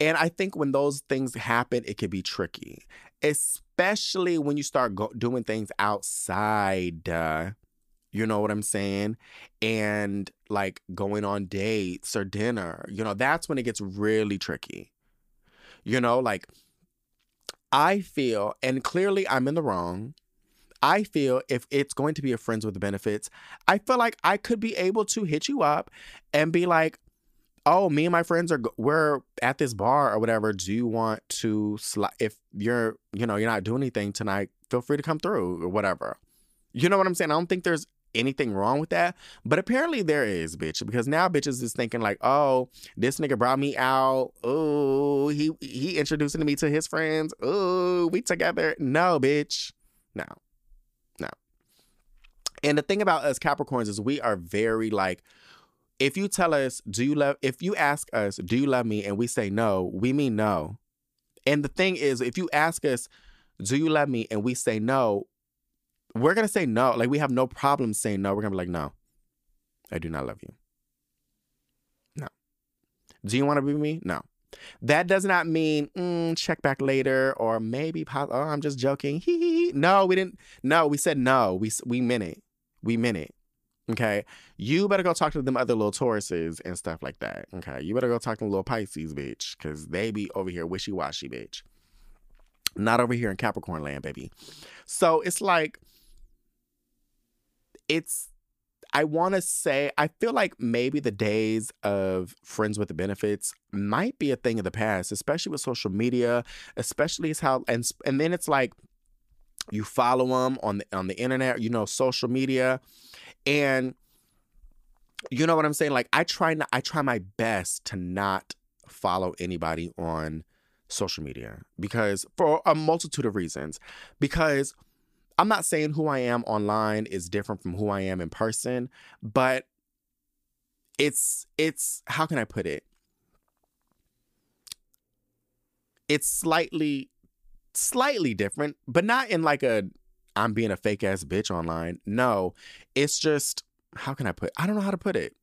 Speaker 1: And I think when those things happen, it can be tricky, especially when you start go- doing things outside. Uh, you know what I'm saying? And like going on dates or dinner, you know, that's when it gets really tricky. You know, like I feel, and clearly I'm in the wrong, I feel if it's going to be a friends with benefits, I feel like I could be able to hit you up and be like, "Oh, me and my friends are we're at this bar or whatever. Do you want to sli- if you're, you know, you're not doing anything tonight, feel free to come through or whatever." You know what I'm saying? I don't think there's anything wrong with that. But apparently there is, bitch, because now bitches is thinking like, oh, this nigga brought me out. Oh, he he introducing me to his friends. Oh, we together. No, bitch. No. And the thing about us Capricorns is we are very like, if you tell us, do you love, if you ask us, do you love me? And we say no, we mean no. And the thing is, if you ask us, do you love me? And we say no, we're going to say no. Like we have no problem saying no. We're going to be like, no, I do not love you. No. Do you want to be me? No. That does not mean mm, check back later or maybe oh I'm just joking. no, we didn't. No, we said no. We we meant it. We meant it. Okay. You better go talk to them other little Tauruses and stuff like that. Okay. You better go talk to little Pisces, bitch, because they be over here wishy washy, bitch. Not over here in Capricorn land, baby. So it's like, it's, I want to say, I feel like maybe the days of friends with the benefits might be a thing of the past, especially with social media, especially as how, and, and then it's like, you follow them on the on the internet, you know, social media, and you know what I'm saying. Like I try not, I try my best to not follow anybody on social media because for a multitude of reasons. Because I'm not saying who I am online is different from who I am in person, but it's it's how can I put it? It's slightly slightly different, but not in like a I'm being a fake ass bitch online. No, it's just how can I put I don't know how to put it.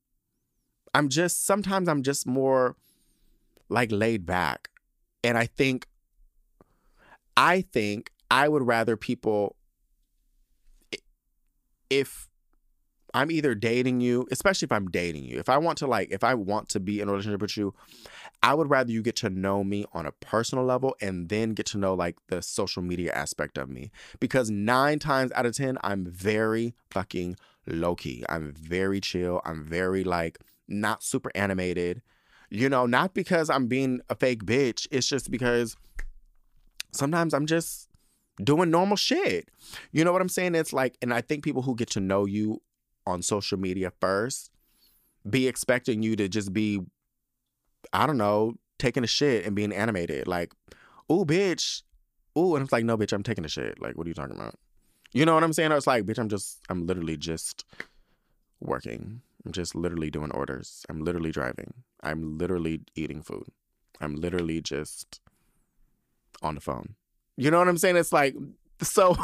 Speaker 1: I'm just sometimes I'm just more like laid back. And I think I think I would rather people if I'm either dating you, especially if I'm dating you. If I want to like, if I want to be in a relationship with you, I would rather you get to know me on a personal level and then get to know like the social media aspect of me. Because nine times out of 10, I'm very fucking low key. I'm very chill. I'm very like not super animated. You know, not because I'm being a fake bitch. It's just because sometimes I'm just doing normal shit. You know what I'm saying? It's like, and I think people who get to know you on social media first be expecting you to just be, I don't know, taking a shit and being animated. Like, ooh, bitch. Ooh, and it's like, no, bitch, I'm taking a shit. Like, what are you talking about? You know what I'm saying? It's like, bitch, I'm just, I'm literally just working. I'm just literally doing orders. I'm literally driving. I'm literally eating food. I'm literally just on the phone. You know what I'm saying? It's like, so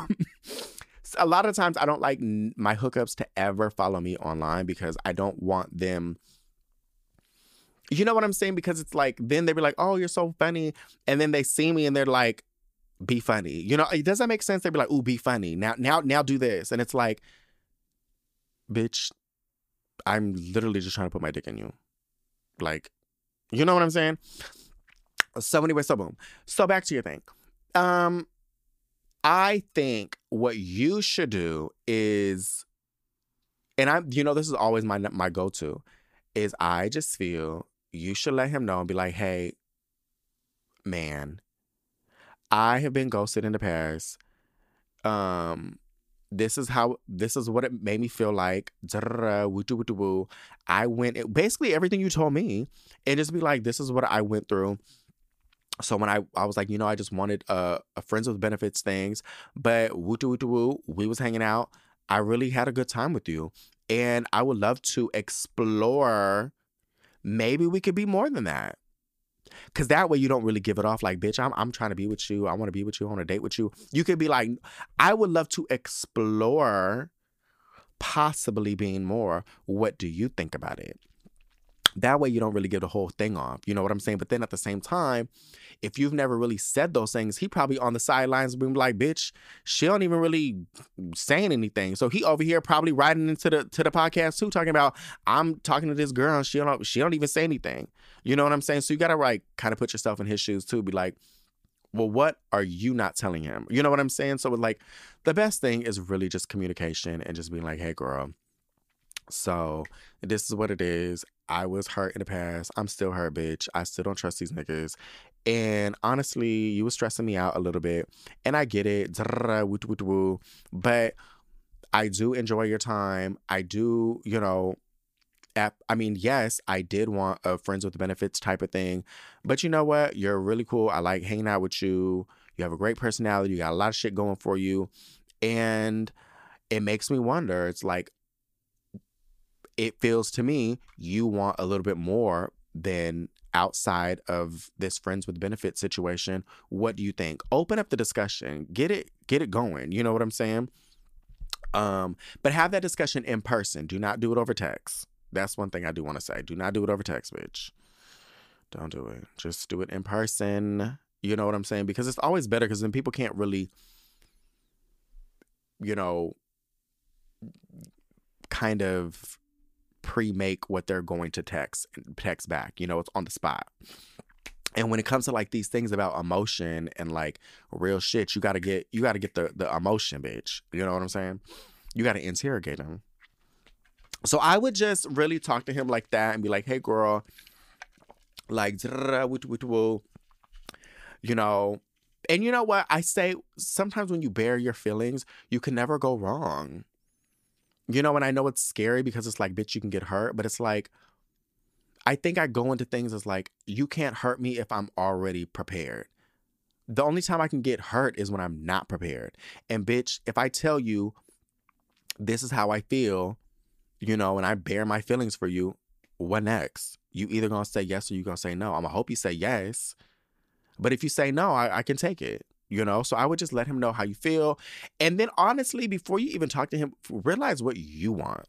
Speaker 1: a lot of times I don't like my hookups to ever follow me online because I don't want them. You know what I'm saying? Because it's like, then they be like, oh, you're so funny. And then they see me and they're like, be funny. You know, does that make sense? They'd be like, ooh, be funny. Now, now, now do this. And it's like, bitch, I'm literally just trying to put my dick in you. Like, you know what I'm saying? So anyway, so boom. So back to your thing. Um, I think what you should do is, and I, you know, this is always my my go to, is I just feel you should let him know and be like, hey, man, I have been ghosted in the past. Um, this is how this is what it made me feel like. I went basically everything you told me, and just be like, this is what I went through. So when I, I was like, you know, I just wanted a, a friends with benefits things, but woo woo woo, we was hanging out. I really had a good time with you, and I would love to explore. Maybe we could be more than that. Cause that way you don't really give it off like, bitch, I'm I'm trying to be with you. I want to be with you. I want to date with you. You could be like, I would love to explore possibly being more. What do you think about it? That way you don't really give the whole thing off. You know what I'm saying? But then at the same time, if you've never really said those things, he probably on the sidelines being like, bitch, she don't even really saying anything. So he over here probably writing into the to the podcast too, talking about I'm talking to this girl and she don't she don't even say anything. You know what I'm saying? So you gotta like kind of put yourself in his shoes too. Be like, well, what are you not telling him? You know what I'm saying? So like the best thing is really just communication and just being like, hey girl, so this is what it is. I was hurt in the past. I'm still hurt, bitch. I still don't trust these niggas. And honestly, you were stressing me out a little bit. And I get it. But I do enjoy your time. I do, you know, I mean, yes, I did want a friends with benefits type of thing. But you know what? You're really cool. I like hanging out with you. You have a great personality. You got a lot of shit going for you. And it makes me wonder. It's like, it feels to me you want a little bit more than outside of this friends with benefits situation. What do you think? Open up the discussion. Get it get it going. You know what i'm saying? Um but have that discussion in person. Do not do it over text. That's one thing i do want to say. Do not do it over text bitch. Don't do it. Just do it in person. You know what i'm saying? Because it's always better because then people can't really you know kind of pre-make what they're going to text text back. You know, it's on the spot. And when it comes to like these things about emotion and like real shit, you gotta get you gotta get the the emotion, bitch. You know what I'm saying? You gotta interrogate him. So I would just really talk to him like that and be like, "Hey, girl, like, you know." And you know what I say? Sometimes when you bear your feelings, you can never go wrong. You know, and I know it's scary because it's like, bitch, you can get hurt, but it's like, I think I go into things as like, you can't hurt me if I'm already prepared. The only time I can get hurt is when I'm not prepared. And bitch, if I tell you this is how I feel, you know, and I bear my feelings for you, what next? You either gonna say yes or you gonna say no. I'm gonna hope you say yes. But if you say no, I, I can take it you know so i would just let him know how you feel and then honestly before you even talk to him realize what you want.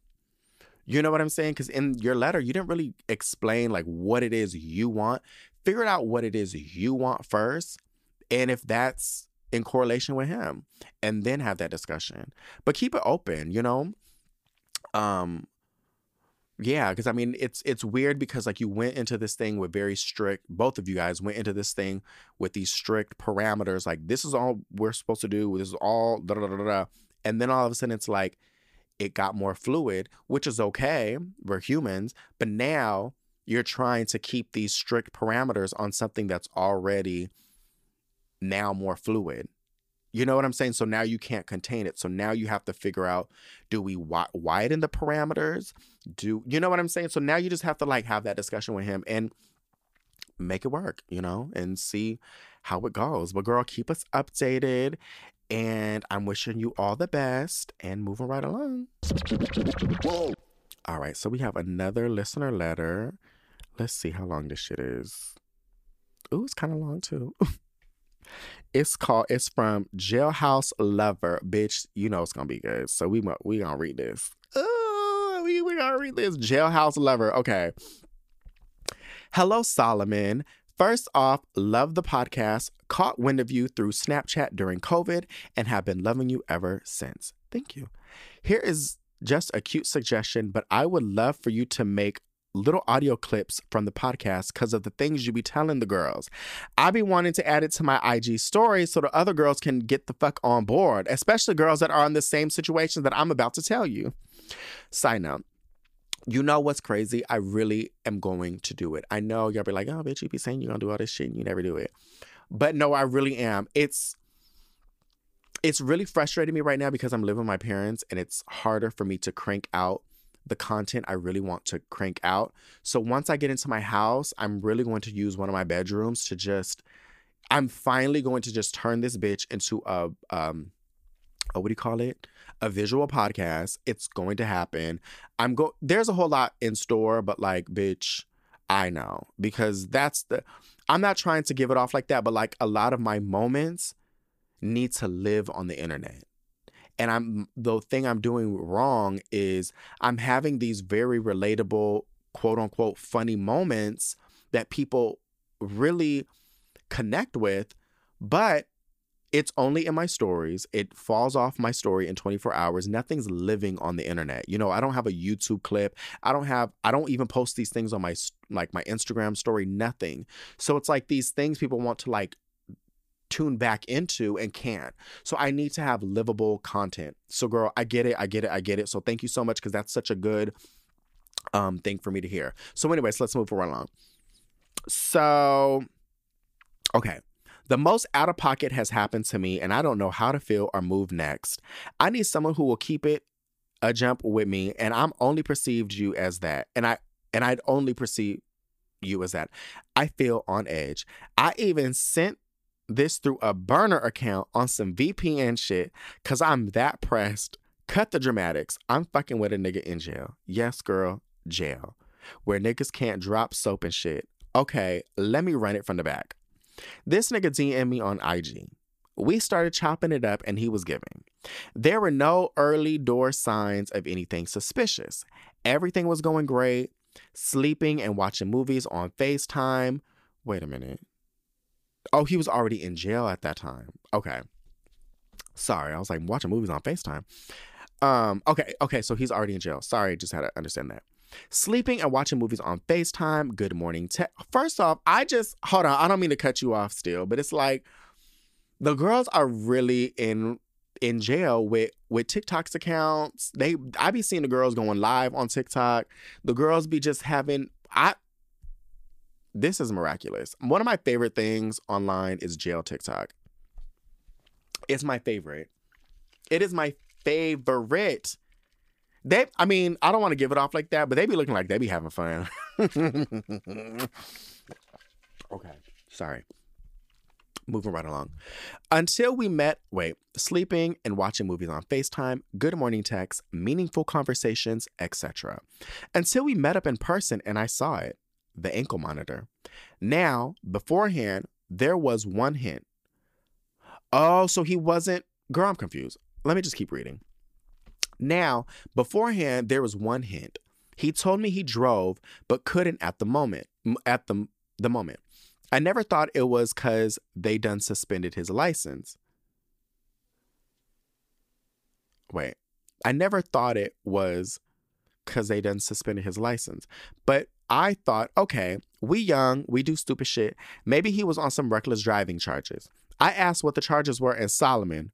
Speaker 1: You know what i'm saying? Because in your letter you didn't really explain like what it is you want. Figure out what it is you want first and if that's in correlation with him and then have that discussion. But keep it open you know? Um yeah because i mean it's it's weird because like you went into this thing with very strict both of you guys went into this thing with these strict parameters like this is all we're supposed to do this is all da da da da, da. and then all of a sudden it's like it got more fluid which is okay we're humans but now you're trying to keep these strict parameters on something that's already now more fluid you know what I'm saying? So now you can't contain it. So now you have to figure out do we wi- widen the parameters? Do you know what I'm saying? So now you just have to like have that discussion with him and make it work, you know, and see how it goes. But girl, keep us updated. And I'm wishing you all the best and moving right along. All right, so we have another listener letter. Let's see how long this shit is. Ooh, it's kind of long too. It's called. It's from Jailhouse Lover, bitch. You know it's gonna be good. So we we gonna read this. Ooh, we we gonna read this. Jailhouse Lover. Okay. Hello, Solomon. First off, love the podcast. Caught wind of you through Snapchat during COVID and have been loving you ever since. Thank you. Here is just a cute suggestion, but I would love for you to make little audio clips from the podcast because of the things you be telling the girls. I be wanting to add it to my IG story so the other girls can get the fuck on board, especially girls that are in the same situation that I'm about to tell you. Sign up. You know what's crazy? I really am going to do it. I know y'all be like, oh, bitch, you be saying you're gonna do all this shit and you never do it. But no, I really am. It's it's really frustrating me right now because I'm living with my parents and it's harder for me to crank out the content I really want to crank out. So once I get into my house, I'm really going to use one of my bedrooms to just I'm finally going to just turn this bitch into a um a, what do you call it? A visual podcast. It's going to happen. I'm go there's a whole lot in store, but like bitch, I know because that's the I'm not trying to give it off like that, but like a lot of my moments need to live on the internet. And I'm the thing I'm doing wrong is I'm having these very relatable, quote unquote, funny moments that people really connect with, but it's only in my stories. It falls off my story in 24 hours. Nothing's living on the internet. You know, I don't have a YouTube clip. I don't have I don't even post these things on my like my Instagram story, nothing. So it's like these things people want to like tune back into and can't. So I need to have livable content. So girl, I get it. I get it. I get it. So thank you so much cuz that's such a good um thing for me to hear. So anyways, let's move right along. So okay. The most out of pocket has happened to me, and I don't know how to feel or move next. I need someone who will keep it a jump with me, and I'm only perceived you as that. And I and I'd only perceive you as that. I feel on edge. I even sent this through a burner account on some VPN shit because I'm that pressed. Cut the dramatics. I'm fucking with a nigga in jail. Yes, girl, jail. Where niggas can't drop soap and shit. Okay, let me run it from the back. This nigga DM'd me on IG. We started chopping it up and he was giving. There were no early door signs of anything suspicious. Everything was going great. Sleeping and watching movies on FaceTime. Wait a minute. Oh, he was already in jail at that time. Okay. Sorry, I was like watching movies on FaceTime. Um, okay, okay, so he's already in jail. Sorry, just had to understand that. Sleeping and watching movies on FaceTime. Good morning. Te- First off, I just hold on. I don't mean to cut you off still, but it's like the girls are really in in jail with with TikTok's accounts. They I be seeing the girls going live on TikTok. The girls be just having I this is miraculous. One of my favorite things online is jail TikTok. It's my favorite. It is my favorite. They, I mean, I don't want to give it off like that, but they be looking like they be having fun. okay, sorry. Moving right along. Until we met, wait, sleeping and watching movies on FaceTime, good morning texts, meaningful conversations, etc. Until we met up in person and I saw it the ankle monitor. Now, beforehand, there was one hint. Oh, so he wasn't. Girl, I'm confused. Let me just keep reading. Now, beforehand, there was one hint. He told me he drove, but couldn't at the moment. At the the moment, I never thought it was because they done suspended his license. Wait, I never thought it was because they done suspended his license. But I thought, okay, we young, we do stupid shit. Maybe he was on some reckless driving charges. I asked what the charges were, and Solomon,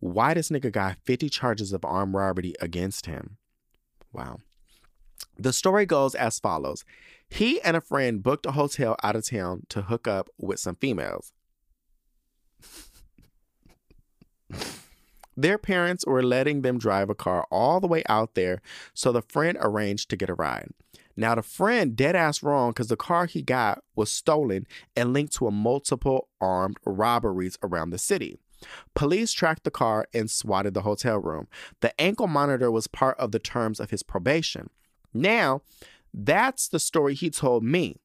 Speaker 1: why this nigga got 50 charges of armed robbery against him? Wow. The story goes as follows He and a friend booked a hotel out of town to hook up with some females. Their parents were letting them drive a car all the way out there, so the friend arranged to get a ride. Now, the friend dead ass wrong because the car he got was stolen and linked to a multiple armed robberies around the city. Police tracked the car and swatted the hotel room. The ankle monitor was part of the terms of his probation. Now, that's the story he told me,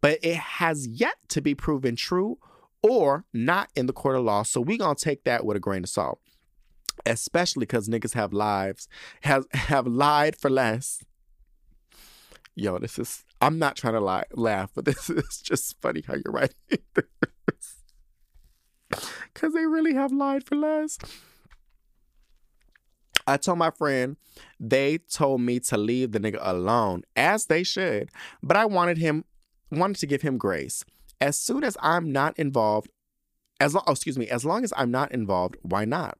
Speaker 1: but it has yet to be proven true or not in the court of law. So we gonna take that with a grain of salt, especially because niggas have lives have have lied for less. Yo, this is I'm not trying to lie, laugh, but this is just funny how you're writing this. Cause they really have lied for less. I told my friend they told me to leave the nigga alone, as they should, but I wanted him wanted to give him grace. As soon as I'm not involved, as long, oh, excuse me, as long as I'm not involved, why not?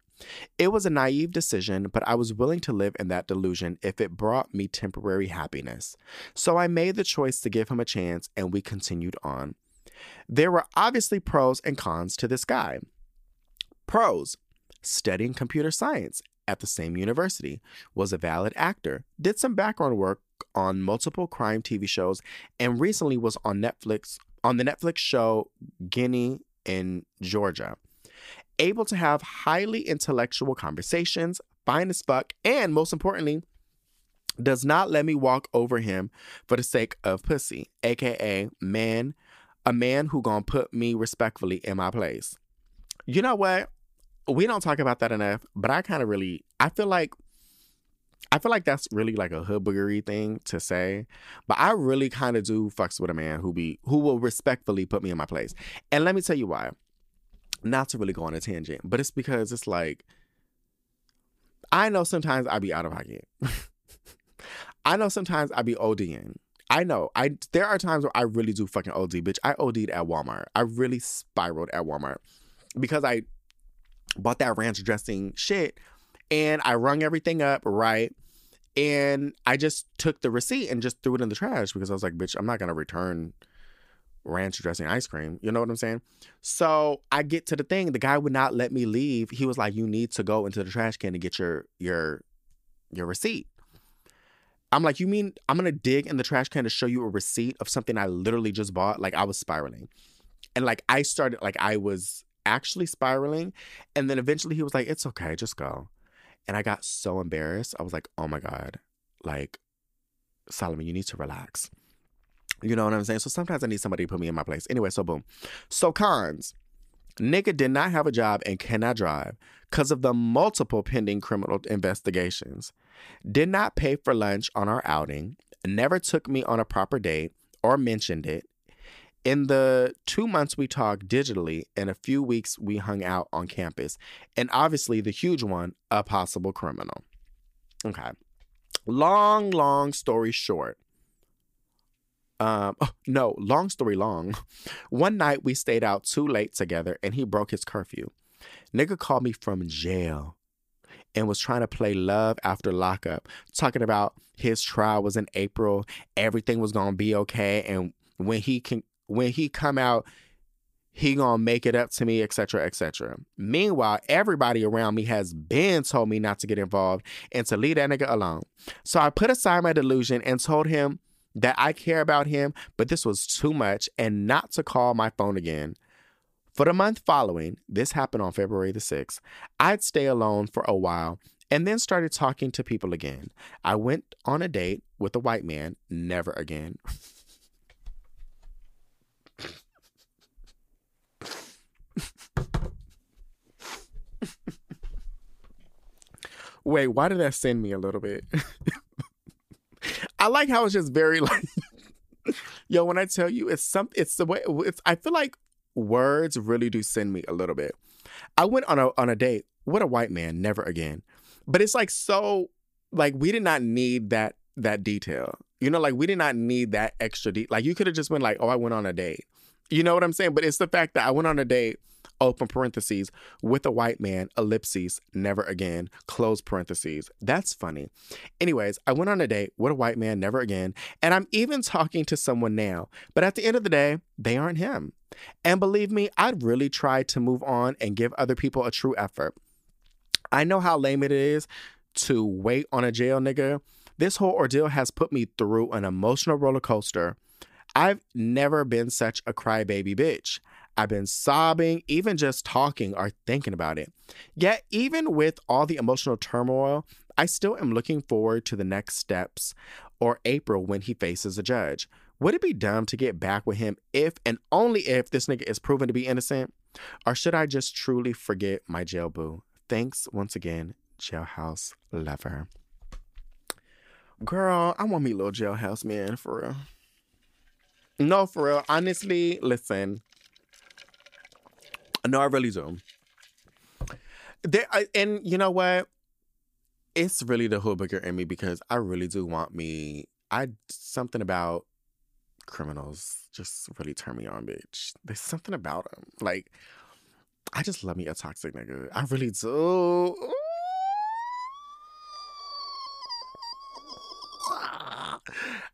Speaker 1: It was a naive decision, but I was willing to live in that delusion if it brought me temporary happiness. So I made the choice to give him a chance and we continued on. There were obviously pros and cons to this guy. Pros studying computer science at the same university, was a valid actor, did some background work on multiple crime TV shows, and recently was on Netflix on the Netflix show Ginny & Georgia. Able to have highly intellectual conversations, fine as fuck, and most importantly, does not let me walk over him for the sake of pussy, aka man, a man who gonna put me respectfully in my place. You know what? We don't talk about that enough, but I kind of really I feel like I feel like that's really like a hood boogery thing to say, but I really kind of do fucks with a man who be who will respectfully put me in my place. And let me tell you why. Not to really go on a tangent, but it's because it's like I know sometimes I be out of pocket. I know sometimes I be ODing. I know. I there are times where I really do fucking OD, bitch. I OD'd at Walmart. I really spiraled at Walmart because I bought that ranch dressing shit and I rung everything up, right? And I just took the receipt and just threw it in the trash because I was like, bitch, I'm not gonna return ranch dressing ice cream. You know what I'm saying? So I get to the thing, the guy would not let me leave. He was like, You need to go into the trash can to get your your your receipt. I'm like, you mean I'm gonna dig in the trash can to show you a receipt of something I literally just bought? Like I was spiraling. And like I started like I was actually spiraling. And then eventually he was like, It's okay, just go. And I got so embarrassed. I was like, oh my God, like, Solomon, you need to relax. You know what I'm saying? So sometimes I need somebody to put me in my place. Anyway, so boom. So cons. Nigga did not have a job and cannot drive because of the multiple pending criminal investigations. Did not pay for lunch on our outing. Never took me on a proper date or mentioned it. In the two months we talked digitally, and a few weeks we hung out on campus, and obviously the huge one, a possible criminal. Okay. Long, long story short. Um, oh, no, long story long. One night we stayed out too late together and he broke his curfew. Nigga called me from jail and was trying to play love after lockup, talking about his trial was in April, everything was gonna be okay, and when he can when he come out, he gonna make it up to me, etc., etc. Meanwhile, everybody around me has been told me not to get involved and to leave that nigga alone. So I put aside my delusion and told him that I care about him, but this was too much and not to call my phone again. For the month following, this happened on February the 6th, I'd stay alone for a while and then started talking to people again. I went on a date with a white man, never again. Wait, why did that send me a little bit? I like how it's just very like yo, when I tell you it's some it's the way it's I feel like words really do send me a little bit. I went on a on a date with a white man, never again. But it's like so like we did not need that that detail. You know, like we did not need that extra detail. like you could have just been like, "Oh, I went on a date." You know what I'm saying? But it's the fact that I went on a date, open parentheses, with a white man, ellipses, never again, close parentheses. That's funny. Anyways, I went on a date with a white man, never again, and I'm even talking to someone now. But at the end of the day, they aren't him. And believe me, I'd really try to move on and give other people a true effort. I know how lame it is to wait on a jail nigga. This whole ordeal has put me through an emotional roller coaster. I've never been such a crybaby bitch. I've been sobbing, even just talking or thinking about it. Yet, even with all the emotional turmoil, I still am looking forward to the next steps or April when he faces a judge. Would it be dumb to get back with him if and only if this nigga is proven to be innocent? Or should I just truly forget my jail boo? Thanks once again, Jailhouse Lover. Girl, I want me little jailhouse man for real. No, for real. Honestly, listen. No, I really do. There, I, and you know what? It's really the hoodbooker in me because I really do want me. I something about criminals just really turn me on, bitch. There's something about them. Like, I just love me a toxic nigga. I really do.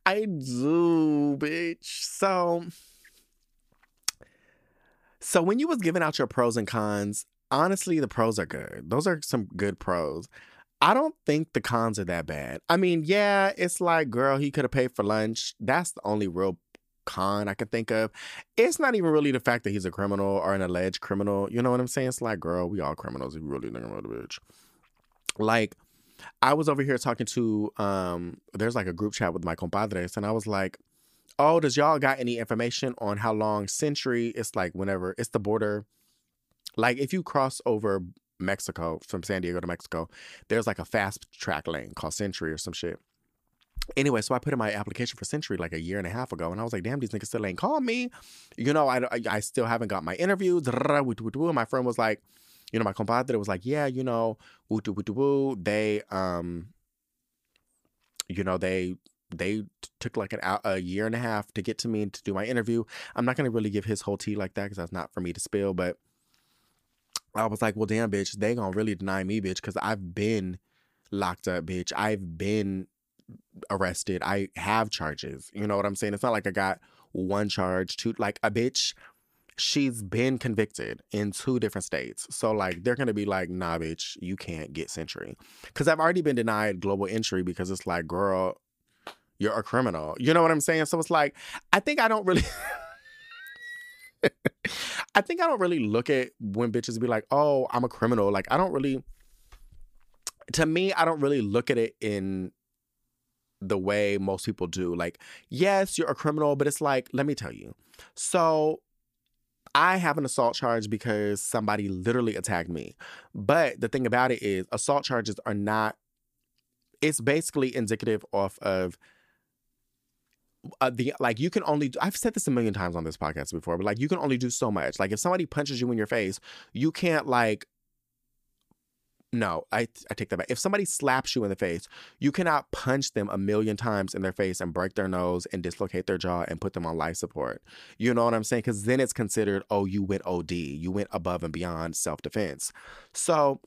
Speaker 1: I do, bitch. So, so when you was giving out your pros and cons, honestly, the pros are good. Those are some good pros. I don't think the cons are that bad. I mean, yeah, it's like, girl, he could have paid for lunch. That's the only real con I can think of. It's not even really the fact that he's a criminal or an alleged criminal. You know what I'm saying? It's like, girl, we all criminals. You really think about a bitch. Like, I was over here talking to um there's like a group chat with my compadres and I was like, "Oh, does y'all got any information on how long SENTRI it's like whenever it's the border like if you cross over Mexico from San Diego to Mexico, there's like a fast track lane called SENTRI or some shit. Anyway, so I put in my application for SENTRI like a year and a half ago, and I was like, "Damn, these niggas still ain't called me." You know, I, I, I still haven't got my interviews. My friend was like, you know, my compadre was like, yeah, you know, woo. They, um, you know, they they took like an a year and a half to get to me and to do my interview. I'm not gonna really give his whole tea like that because that's not for me to spill. But I was like, well, damn, bitch, they gonna really deny me, bitch, because I've been locked up, bitch. I've been arrested. I have charges. You know what I'm saying? It's not like I got one charge, two like a bitch she's been convicted in two different states. So like they're gonna be like, nah, bitch, you can't get SENTRI. Cause I've already been denied global entry because it's like, girl, you're a criminal. You know what I'm saying? So it's like, I think I don't really I think I don't really look at when bitches be like, oh, I'm a criminal. Like I don't really to me, I don't really look at it in the way most people do. Like, yes, you're a criminal, but it's like, let me tell you. So I have an assault charge because somebody literally attacked me. But the thing about it is, assault charges are not, it's basically indicative off of uh, the like you can only I've said this a million times on this podcast before, but like you can only do so much. Like if somebody punches you in your face, you can't like no, I I take that back. If somebody slaps you in the face, you cannot punch them a million times in their face and break their nose and dislocate their jaw and put them on life support. You know what I'm saying? Because then it's considered, oh, you went OD. You went above and beyond self defense. So,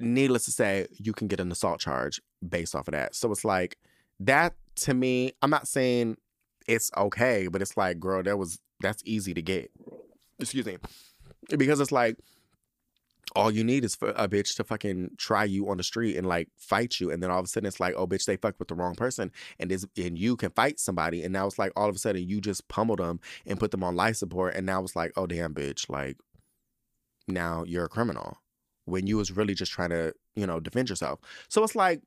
Speaker 1: needless to say, you can get an assault charge based off of that. So it's like that to me. I'm not saying it's okay, but it's like, girl, that was that's easy to get. Excuse me, because it's like all you need is for a bitch to fucking try you on the street and like fight you and then all of a sudden it's like oh bitch they fucked with the wrong person and this and you can fight somebody and now it's like all of a sudden you just pummeled them and put them on life support and now it's like oh damn bitch like now you're a criminal when you was really just trying to you know defend yourself so it's like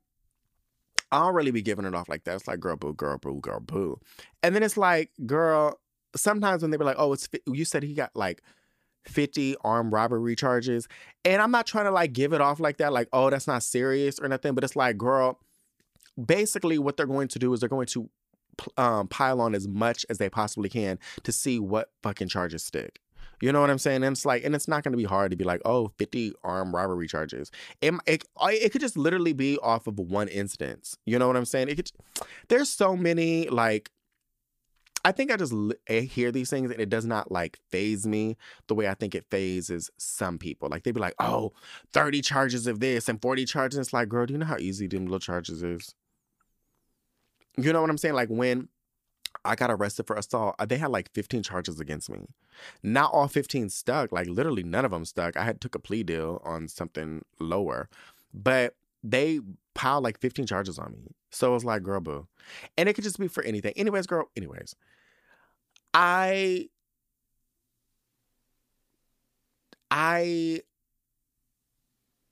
Speaker 1: I don't really be giving it off like that. It's like girl boo, girl boo, girl boo, and then it's like girl. Sometimes when they be like, "Oh, it's you said he got like 50 armed robbery charges. And I'm not trying to like give it off like that, like, oh, that's not serious or nothing. But it's like, girl, basically what they're going to do is they're going to um, pile on as much as they possibly can to see what fucking charges stick. You know what I'm saying? And it's like, and it's not going to be hard to be like, oh, 50 armed robbery charges. It, it, it could just literally be off of one instance. You know what I'm saying? It could, there's so many, like, I think I just I eh, hear these things and it does not like phase me the way I think it phases some people. Like they'd be like, oh, 30 charges of this and 40 charges. It's like, girl, do you know how easy them little charges is? You know what I'm saying? Like when I got arrested for assault, uh, they had like 15 charges against me. Not all 15 stuck, like literally none of them stuck. I had took a plea deal on something lower, but they piled like 15 charges on me. So it was like, girl, boo. And it could just be for anything. Anyways, girl, anyways. I I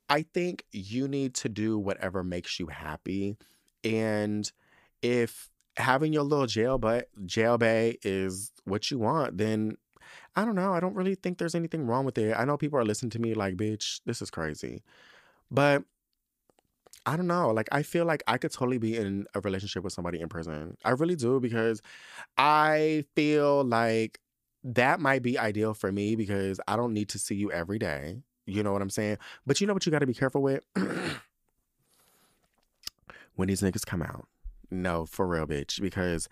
Speaker 1: I think you need to do whatever makes you happy. And if having your little jail but jail bay is what you want, then I don't know. I don't really think there's anything wrong with it. I know people are listening to me like, bitch, this is crazy. But I don't know. Like I feel like I could totally be in a relationship with somebody in prison. I really do because I feel like that might be ideal for me because I don't need to see you every day. You know what I'm saying? But you know what you got to be careful with? when these niggas come out. No, for real, bitch, because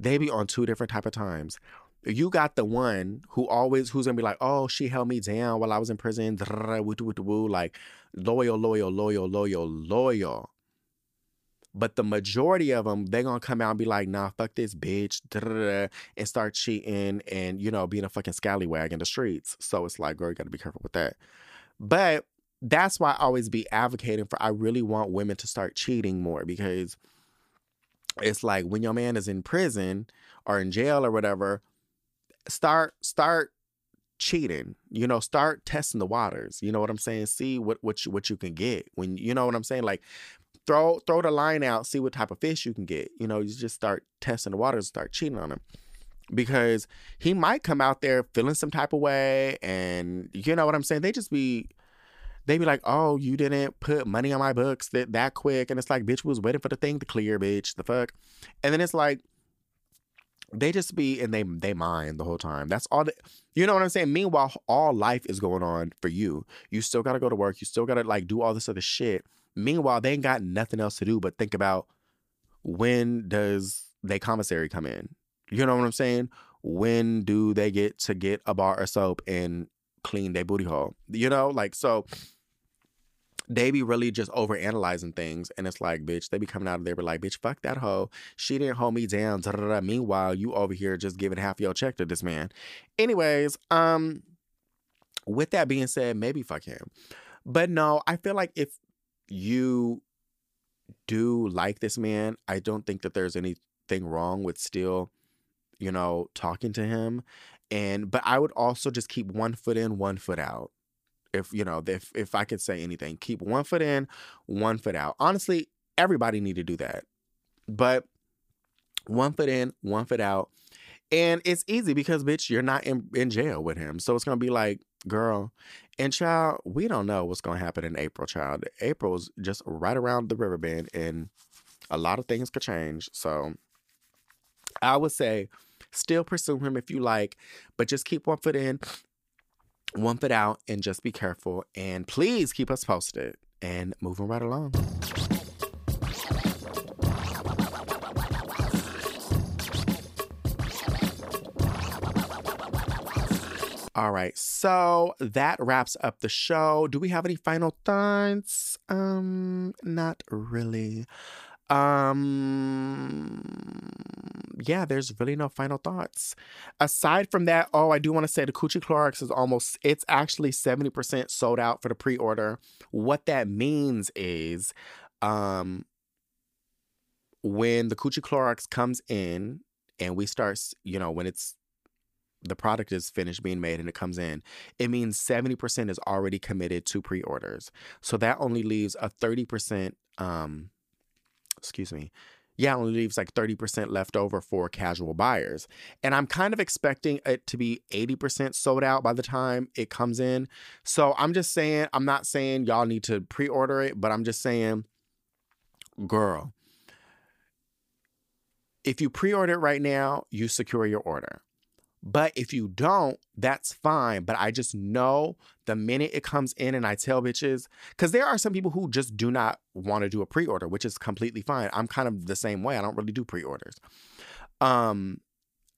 Speaker 1: they be on two different type of times. You got the one who always who's gonna be like, oh, she held me down while I was in prison, like loyal, loyal, loyal, loyal, loyal. But the majority of them, they're gonna come out and be like, nah, fuck this bitch, and start cheating and, you know, being a fucking scallywag in the streets. So it's like, girl, you gotta be careful with that. But that's why I always be advocating for I really want women to start cheating more because it's like when your man is in prison or in jail or whatever, start start cheating. You know, start testing the waters. You know what I'm saying? See what what you what you can get when you know what I'm saying. Like throw throw the line out, see what type of fish you can get. You know, you just start testing the waters, start cheating on him. Because he might come out there feeling some type of way, and you know what I'm saying. They just be they be like, "Oh, you didn't put money on my books that that quick," and it's like, "Bitch, was waiting for the thing to clear, bitch. The fuck," and then it's like, they just be and they they mind the whole time. That's all. You know what I'm saying? Meanwhile, all life is going on for you. You still got to go to work. You still got to like do all this other shit. Meanwhile, they ain't got nothing else to do but think about when does they commissary come in. You know what I'm saying? When do they get to get a bar of soap and clean their booty hole? You know, like so they be really just over analyzing things. And it's like, bitch, they be coming out of there, like, bitch, fuck that hoe. She didn't hold me down. Da-da-da. Meanwhile, you over here just giving half your check to this man. Anyways, um, with that being said, maybe fuck him. But no, I feel like if you do like this man, I don't think that there's anything wrong with still, you know, talking to him. And but I would also just keep one foot in, one foot out if you know if if I could say anything, keep one foot in, one foot out. Honestly, everybody need to do that. But one foot in, one foot out. And it's easy because bitch, you're not in, in jail with him. So it's gonna be like, girl, and child, we don't know what's gonna happen in April, child. April's just right around the river bend and a lot of things could change. So I would say still pursue him if you like, but just keep one foot in, one foot out and just be careful. And please keep us posted and moving right along. All right, so that wraps up the show. Do we have any final thoughts? Um, not really. Um, yeah, there's really no final thoughts. Aside from that, oh, I do want to say the Coochie Clorox is almost, it's actually 70% sold out for the pre order. What that means is, um, when the Coochie Clorox comes in and we start, you know, when it's the product is finished being made and it comes in, it means 70% is already committed to pre orders. So that only leaves a 30% um, excuse me, yeah, only leaves like 30% left over for casual buyers. And I'm kind of expecting it to be 80% sold out by the time it comes in. So I'm just saying, I'm not saying y'all need to pre order it, but I'm just saying, girl, if you pre order it right now, you secure your order. But if you don't, that's fine. But I just know the minute it comes in and I tell bitches, because there are some people who just do not want to do a pre order, which is completely fine. I'm kind of the same way. I don't really do pre orders. Um,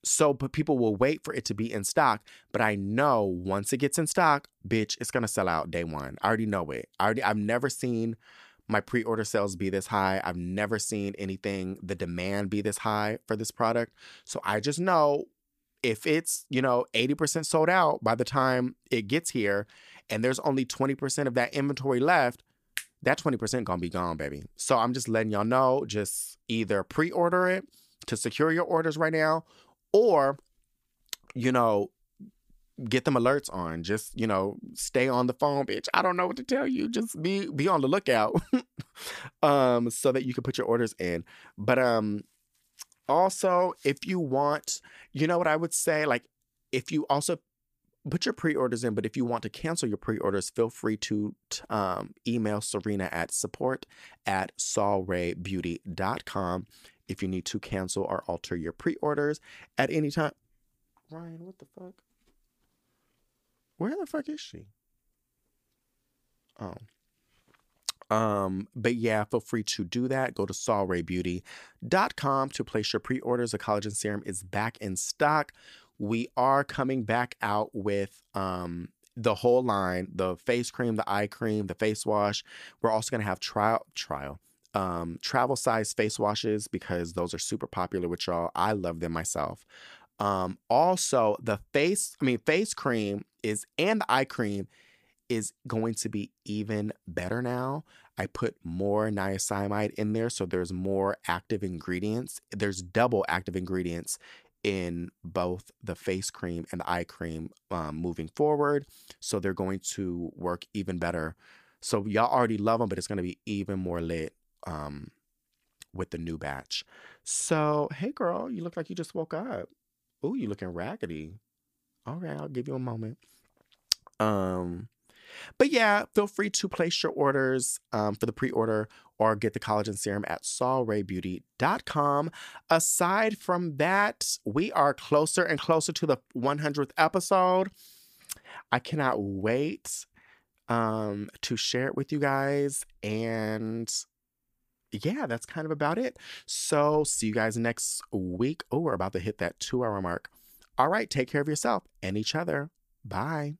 Speaker 1: so but people will wait for it to be in stock. But I know once it gets in stock, bitch, it's gonna sell out day one. I already know it. I already I've never seen my pre-order sales be this high. I've never seen anything the demand be this high for this product. So I just know if it's, you know, 80% sold out by the time it gets here and there's only 20% of that inventory left, that 20% gonna be gone, baby. So I'm just letting y'all know, just either pre-order it to secure your orders right now, or, you know, get them alerts on. Just, you know, stay on the phone, bitch. I don't know what to tell you. Just be be on the lookout. um, so that you can put your orders in. But um also, if you want, you know what I would say? Like, if you also put your pre-orders in, but if you want to cancel your pre-orders, feel free to um, email Serena at support at solraybeauty.com if you need to cancel or alter your pre-orders at any time. Ryan, what the fuck? Where the fuck is she? Oh. Um, but yeah, feel free to do that. Go to solraybeauty.com to place your pre-orders. The collagen serum is back in stock. We are coming back out with um the whole line, the face cream, the eye cream, the face wash. We're also gonna have trial trial. Um, travel size face washes because those are super popular with y'all. I love them myself. Um, also the face, I mean, face cream is and the eye cream is going to be even better now. I put more niacinamide in there, so there's more active ingredients. There's double active ingredients in both the face cream and the eye cream um, moving forward. So they're going to work even better. So y'all already love them, but it's going to be even more lit um, with the new batch. So, hey girl, you look like you just woke up. Ooh, you looking raggedy. All right, I'll give you a moment. Um, but yeah, feel free to place your orders um, for the pre-order or get the collagen serum at solraybeauty.com. Aside from that, we are closer and closer to the 100th episode. I cannot wait um, to share it with you guys. And yeah, that's kind of about it. So see you guys next week. Oh, we're about to hit that two hour mark. All right, take care of yourself and each other. Bye.